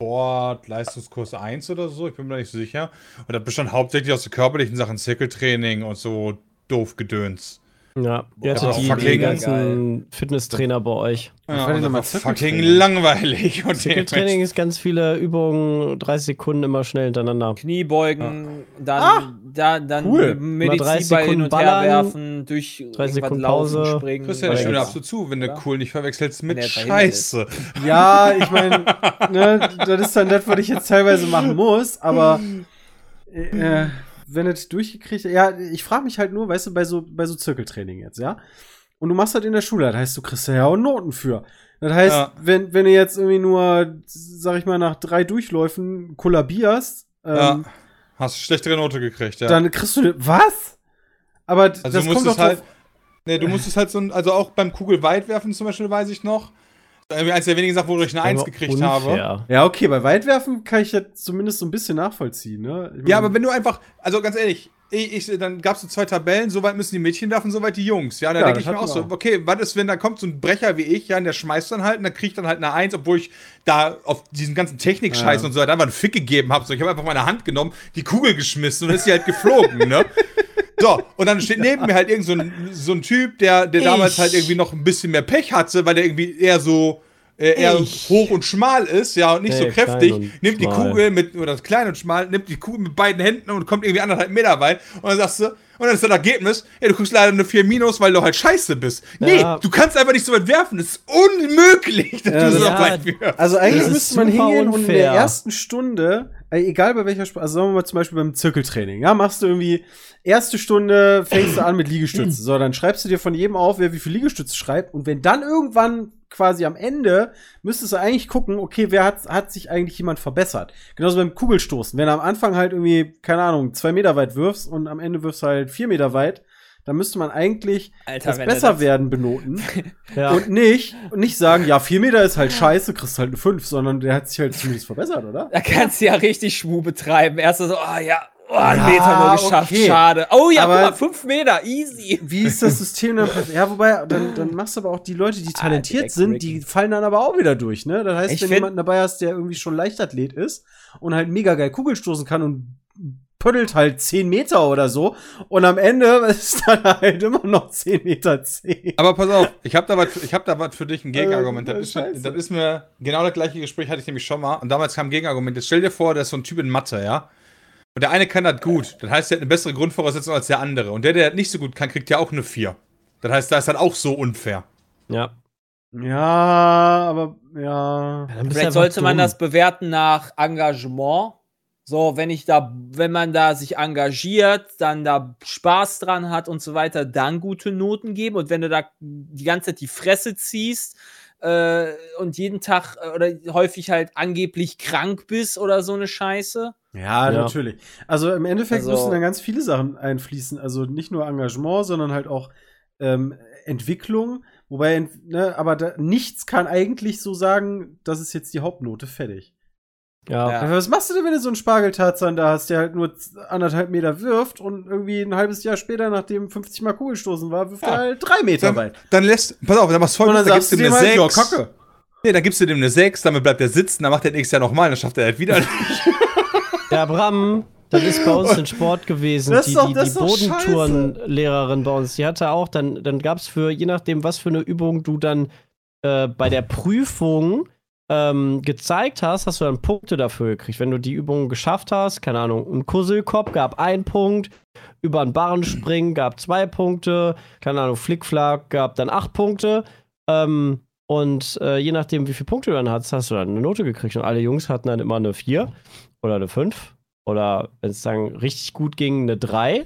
Sport, Leistungskurs 1 oder so, ich bin mir da nicht so sicher. Und das bestand hauptsächlich aus so körperlichen Sachen, Zirkeltraining und so doof Gedöns. Ja, ihr hattet die, die ganzen Fitnesstrainer bei euch. Ja, und nochmal das war fucking Zirkeltraining? langweilig. Und Training ist ganz viele Übungen, 30 Sekunden immer schnell hintereinander. Kniebeugen, dann, Ah, da, dann cool. Mal 30 Medizinball hin Sekunden und her ballern, werfen, durch 30 irgendwas Sekunden laufen, Pause. springen. Christian, ich Ja, stimme ja. absolut zu, wenn du Ja. cool nicht verwechselst mit Scheiße. Ja, ich meine, ne, das ist dann das, was ich jetzt teilweise machen muss, aber äh, wenn es durchgekriegt ja, ich frage mich halt nur, weißt du, bei so, bei so Zirkeltraining jetzt, ja? Und du machst das in der Schule, das heißt, du kriegst ja auch Noten für. Das heißt, Ja. wenn, wenn du jetzt irgendwie nur, sag ich mal, nach drei Durchläufen kollabierst, ähm, Ja. Hast schlechtere Note gekriegt, ja. dann kriegst du was? Aber also das du kommt musstest doch halt. Nee, du musstest halt so ein, also auch beim Kugelweitwerfen zum Beispiel, weiß ich noch. Eins der wenigen Sachen, wo ich eine Eins gekriegt habe. unfair. Ja, okay, bei Weitwerfen kann ich ja zumindest so ein bisschen nachvollziehen, ne? Ich Ja, aber wenn du einfach, also ganz ehrlich, ich, ich, dann gab es so zwei Tabellen, so weit müssen die Mädchen werfen, so weit die Jungs. Ja, da Ja, denke das ich mir auch so, okay, was ist, wenn da kommt so ein Brecher wie ich, ja, und der schmeißt dann halt, und dann kriegt dann halt eine Eins, obwohl ich da auf diesen ganzen Technik-Scheiß Ja. und so weiter einfach einen Fick gegeben habe. So, ich habe einfach meine Hand genommen, die Kugel geschmissen und dann ist sie halt geflogen, ne? So, und dann steht neben mir halt irgend so ein, so ein Typ, der, der damals halt irgendwie noch ein bisschen mehr Pech hatte, weil der irgendwie eher so äh, eher Ich. hoch und schmal ist, ja, und nicht so Nee, kräftig, nimmt die schmal. Kugel mit, oder klein und schmal, nimmt die Kugel mit beiden Händen und kommt irgendwie anderthalb Meter weit und dann sagst du, und dann ist das Ergebnis, ja, du kriegst leider eine 4 Minus, weil du halt scheiße bist. Nee, Ja. du kannst einfach nicht so weit werfen, das ist unmöglich, dass Ja, du so ja, weit wirfst. Also eigentlich müsste man hingehen und in der unfair. ersten Stunde, äh, egal bei welcher Sport, also sagen wir mal zum Beispiel beim Zirkeltraining, ja, machst du irgendwie, erste Stunde fängst du an mit Liegestützen. so, dann schreibst du dir von jedem auf, wer wie viel Liegestütze schreibt. Und wenn dann irgendwann quasi am Ende, müsstest du eigentlich gucken, okay, wer hat, hat sich eigentlich jemand verbessert? Genauso beim Kugelstoßen. Wenn du am Anfang halt irgendwie, keine Ahnung, zwei Meter weit wirfst und am Ende wirfst du halt vier Meter weit, dann müsste man eigentlich Alter, das wenn du besser das- werden benoten. Ja. Und nicht, und nicht sagen, ja, vier Meter ist halt scheiße, kriegst halt eine fünf, sondern der hat sich halt zumindest verbessert, oder? Da kannst du ja richtig Schmu betreiben. Erst so, oh ja, oh, einen Ja, Meter nur geschafft, okay. schade. Oh ja, Aber- guck mal, fünf Meter, easy. Wie ist das System dann? Ja, wobei, dann, dann machst du aber auch die Leute, die talentiert direkt sind, die fallen dann aber auch wieder durch, ne? Das heißt, Ich wenn find- jemand dabei hast, der irgendwie schon Leichtathlet ist und halt mega geil Kugelstoßen kann und pöddelt halt 10 Meter oder so und am Ende ist dann halt immer noch 10 Meter 10. Aber pass auf, ich habe da was ich da was für dich, ein Gegenargument. Äh, Das ist, mir- scheiße. das ist mir, genau das gleiche Gespräch hatte ich nämlich schon mal. Und damals kam ein Gegenargument. Jetzt stell dir vor, da ist so ein Typ in Mathe, ja? Und der eine kann das gut. Das heißt, der hat eine bessere Grundvoraussetzung als der andere. Und der, der das nicht so gut kann, kriegt ja auch eine 4. Das heißt, da ist das auch so unfair. ja. Ja, aber ja. Dann du Vielleicht sollte man dumm. das bewerten nach Engagement. So, wenn ich da, wenn man da sich engagiert, dann da Spaß dran hat und so weiter, dann gute Noten geben. Und wenn du da die ganze Zeit die Fresse ziehst äh, und jeden Tag äh, oder häufig halt angeblich krank bist oder so eine Scheiße. Ja, Ja. natürlich. Also im Endeffekt Also- müssen dann ganz viele Sachen einfließen. Also nicht nur Engagement, sondern halt auch ähm, Entwicklung. Wobei, ne, aber da, nichts kann eigentlich so sagen, das ist jetzt die Hauptnote fertig. Ja. Ja. Was machst du denn, wenn du so einen Spargeltarzan da hast, der halt nur anderthalb Meter wirft und irgendwie ein halbes Jahr später, nachdem 50 Mal Kugelstoßen war, wirft Ja. er halt drei Meter Dann, weit. dann lässt, pass auf, dann machst du Und dann folgendes, da sagst gibst du dem eine halt, 6. ja, kacke. Nee, dann gibst du dem eine 6, damit bleibt er sitzen, dann macht er nächstes Jahr nochmal, dann schafft er das wieder. Der Bram, das ist bei uns in Sport gewesen. Das ist die doch- die, die Bodentourenlehrerin bei uns, die hatte auch, dann, dann gab es für, je nachdem, was für eine Übung du dann äh, bei der Prüfung ähm, gezeigt hast, hast du dann Punkte dafür gekriegt. Wenn du die Übung geschafft hast, keine Ahnung, ein Kusselkopf gab einen Punkt, über einen Barren springen gab zwei Punkte, keine Ahnung, Flickflack gab dann acht Punkte. Ähm, und äh, je nachdem, wie viele Punkte du dann hattest, hast du dann eine Note gekriegt. Und alle Jungs hatten dann immer eine 4 oder eine 5 oder wenn es dann richtig gut ging, eine 3.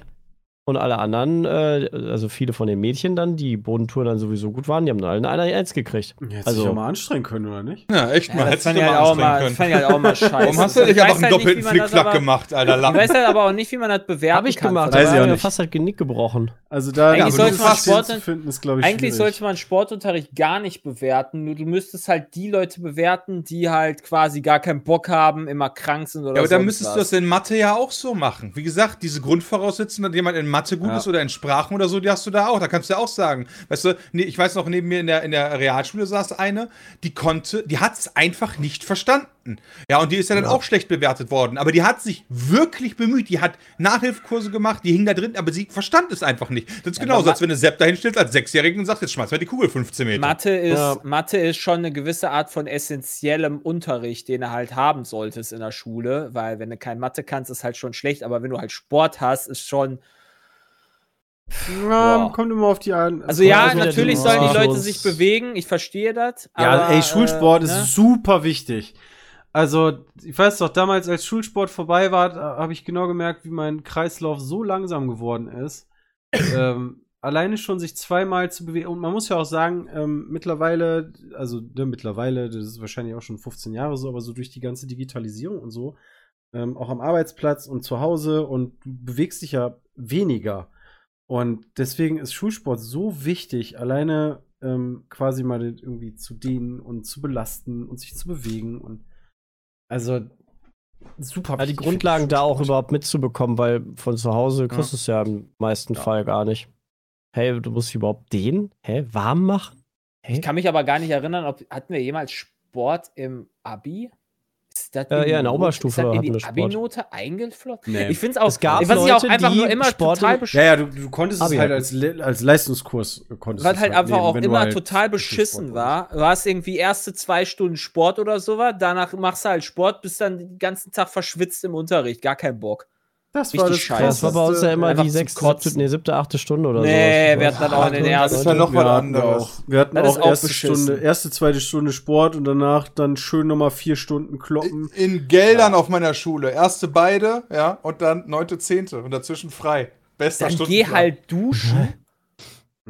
Und alle anderen, äh, also viele von den Mädchen dann, die Bodentouren dann sowieso gut waren, die haben dann alle eine 1 gekriegt. Hättest Also- dich auch mal anstrengen können, oder nicht? Ja, echt mal. Hättest du ich mal halt auch anstrengen mal, können. das fand ich halt auch mal scheiße. Warum hast du Ich nicht einfach einen halt doppelten Flickflack aber- gemacht, Alter? Ich Lachen. weiß halt aber auch nicht, wie man das bewerten Habe ich kann. gemacht, Weiß da ich nicht. fast das Genick gebrochen. Also da Eigentlich sollte man Sport- finden, ist, ich, Eigentlich schwierig. sollte man Sportunterricht gar nicht bewerten, nur du müsstest halt die Leute bewerten, die halt quasi gar keinen Bock haben, immer krank sind oder Ja, aber dann müsstest du das in Mathe ja auch so machen. Wie gesagt, diese Grundvoraussetzungen, dass jemand in Mathe gut Ja. ist oder in Sprachen oder so, die hast du da auch. Da kannst du ja auch sagen. Weißt du, nee, ich weiß noch, neben mir in der, in der Realschule saß eine, die konnte, die hat es einfach nicht verstanden. Ja, und die ist ja dann auch schlecht bewertet worden. Aber die hat sich wirklich bemüht. Die hat Nachhilfekurse gemacht, die hing da drin, aber sie verstand es einfach nicht. Das ist Ja, genauso, als wenn du Sepp da hinstellst als Sechsjährigen und sagst, jetzt schmeiß mal die Kugel 15 Meter. Mathe ist, Ja. Mathe ist schon eine gewisse Art von essentiellem Unterricht, den du halt haben solltest in der Schule, weil wenn du kein Mathe kannst, ist halt schon schlecht, aber wenn du halt Sport hast, ist schon. Ja, Boah. kommt immer auf die an. Also ja, also natürlich sollen die Ah. Leute sich bewegen, ich verstehe das. Ja, aber, ey, Schulsport äh, ist ne? super wichtig. Also, ich weiß doch, damals, als Schulsport vorbei war, habe ich genau gemerkt, wie mein Kreislauf so langsam geworden ist. ähm, alleine schon sich zweimal zu bewegen. Und man muss ja auch sagen, ähm, mittlerweile, also ne, mittlerweile, das ist wahrscheinlich auch schon 15 Jahre so, aber so durch die ganze Digitalisierung und so, ähm, auch am Arbeitsplatz und zu Hause und du bewegst dich ja weniger. Und deswegen ist Schulsport so wichtig, alleine ähm, quasi mal irgendwie zu dehnen und zu belasten und sich zu bewegen und also super. Ja, die. Grundlagen da auch überhaupt mitzubekommen, weil von zu Hause kriegst du es ja im meisten Ja. Fall gar nicht. Hey, du musst dich überhaupt den? Hä? Warm machen? Hä? Ich kann mich aber gar nicht erinnern, ob hatten wir jemals Sport im Abi? Ist das Äh, in die ja, in der Oberstufe ist das in die. Abi-Note eingeflossen? Nee. Ich finde es auch, Es gab was ich auch Leute, einfach die nur immer Sport total beschissen Ja, ja, du, du konntest Abi es halt als, Le- als Leistungskurs äh, konntest Was es halt einfach nehmen, auch immer halt total beschissen war. Du hast irgendwie erste zwei Stunden Sport oder sowas, danach machst du halt Sport, bist dann den ganzen Tag verschwitzt im Unterricht, gar kein Bock. Das Richtig scheiße. das war bei uns ja immer die sechste, siebte, nee, siebte, achte Stunde oder so. Nee, wir hatten dann auch in den Das ist ersten. ja noch was wir hatten anderes. Auch, wir hatten Das auch, erste beschissen. Stunde, erste, zweite Stunde Sport und danach dann schön nochmal vier Stunden kloppen. In Geldern auf meiner Schule. Erste beide, ja, und dann neunte, zehnte und dazwischen frei. Bester Dann geh Stundenplan. halt duschen.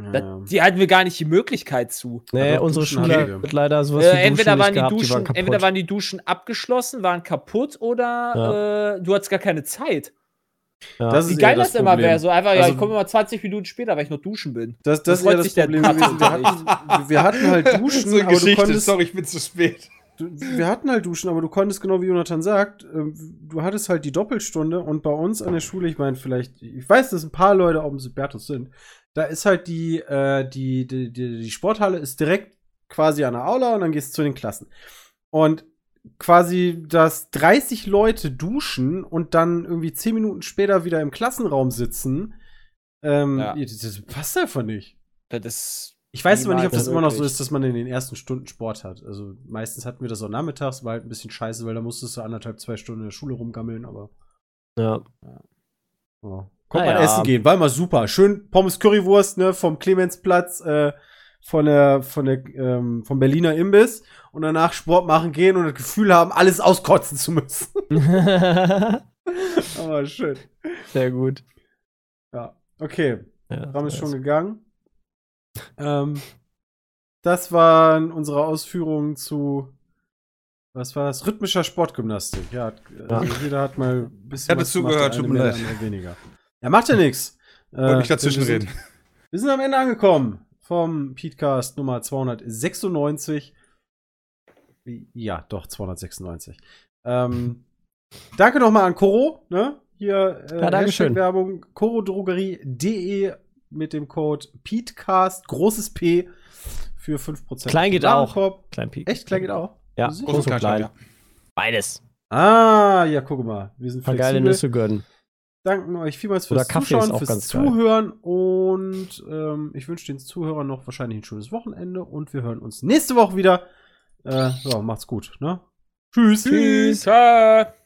Ja. Das, die hatten wir gar nicht die Möglichkeit zu. Nee, Ja, doch, unsere Duschen Schule hat leider sowas Äh, wie entweder, waren nicht die gehabt, Duschen, die waren entweder waren die Duschen abgeschlossen, waren kaputt oder äh, du hattest gar keine Zeit. Ja. Das Wie ist geil eher das, immer wäre. So einfach, ja, Also- ich komme immer 20 Minuten später, weil ich noch duschen bin. Das, Das das ist freut ja das sich der Problem gewesen. Wir hatten, wir hatten halt Duschen, so eine aber du Geschichte. konntest, Sorry, ich bin zu spät. du, wir hatten halt Duschen, aber du konntest genau wie Jonathan sagt, ähm, du hattest halt die Doppelstunde und bei uns an der Schule, ich meine vielleicht, ich weiß, dass ein paar Leute auch im Sybertus sind, da ist halt die, äh, die, die, die, die Sporthalle ist direkt quasi an der Aula und dann gehst du zu den Klassen. Und quasi, dass 30 Leute duschen und dann irgendwie 10 Minuten später wieder im Klassenraum sitzen, ähm, Ja. das, das passt einfach nicht. Das ist Ich weiß aber nicht, ob das immer noch so ist, dass man in den ersten Stunden Sport hat. Also meistens hatten wir das auch nachmittags, war halt ein bisschen scheiße, weil da musstest du anderthalb, zwei Stunden in der Schule rumgammeln, aber ja. ja. Kommt Naja. man essen gehen, war immer super. Schön Pommes Currywurst, ne, vom Clemenzplatz, äh, von der, von der, ähm, vom Berliner Imbiss und danach Sport machen gehen und das Gefühl haben, alles auskotzen zu müssen. aber schön. Sehr gut. Ja, okay. Ja, Ram ist schon gegangen. Ähm, das waren unsere Ausführungen zu, was war das? Rhythmischer Sportgymnastik. Ja, also jeder hat mal ein bisschen Ich hatte zugehört, tut mir mehr, leid. weniger. Ja, macht ja nichts. Wollte nicht dazwischen reden. Wir sind am Ende angekommen vom Podcast Nummer 296. Ja, doch, 296. Ähm, danke nochmal an Koro, ne? Hier, äh, Ja, danke schön. Werbung, korodrogerie.de mit dem Code PETECAST, großes P, für 5% Klein geht auch. Klein Peak. Echt, klein geht auch? Ja, groß und Klein. Beides. Ah, ja, guck mal. Wir sind Paar geile flexibel. Nüsse gönnen. Danken euch vielmals fürs Kaffee Zuschauen, fürs ganz geil. Zuhören und ähm, ich wünsche den Zuhörern noch wahrscheinlich ein schönes Wochenende und wir hören uns nächste Woche wieder. Äh, ja, macht's gut, ne? Tschüss. Tschüss. Ciao.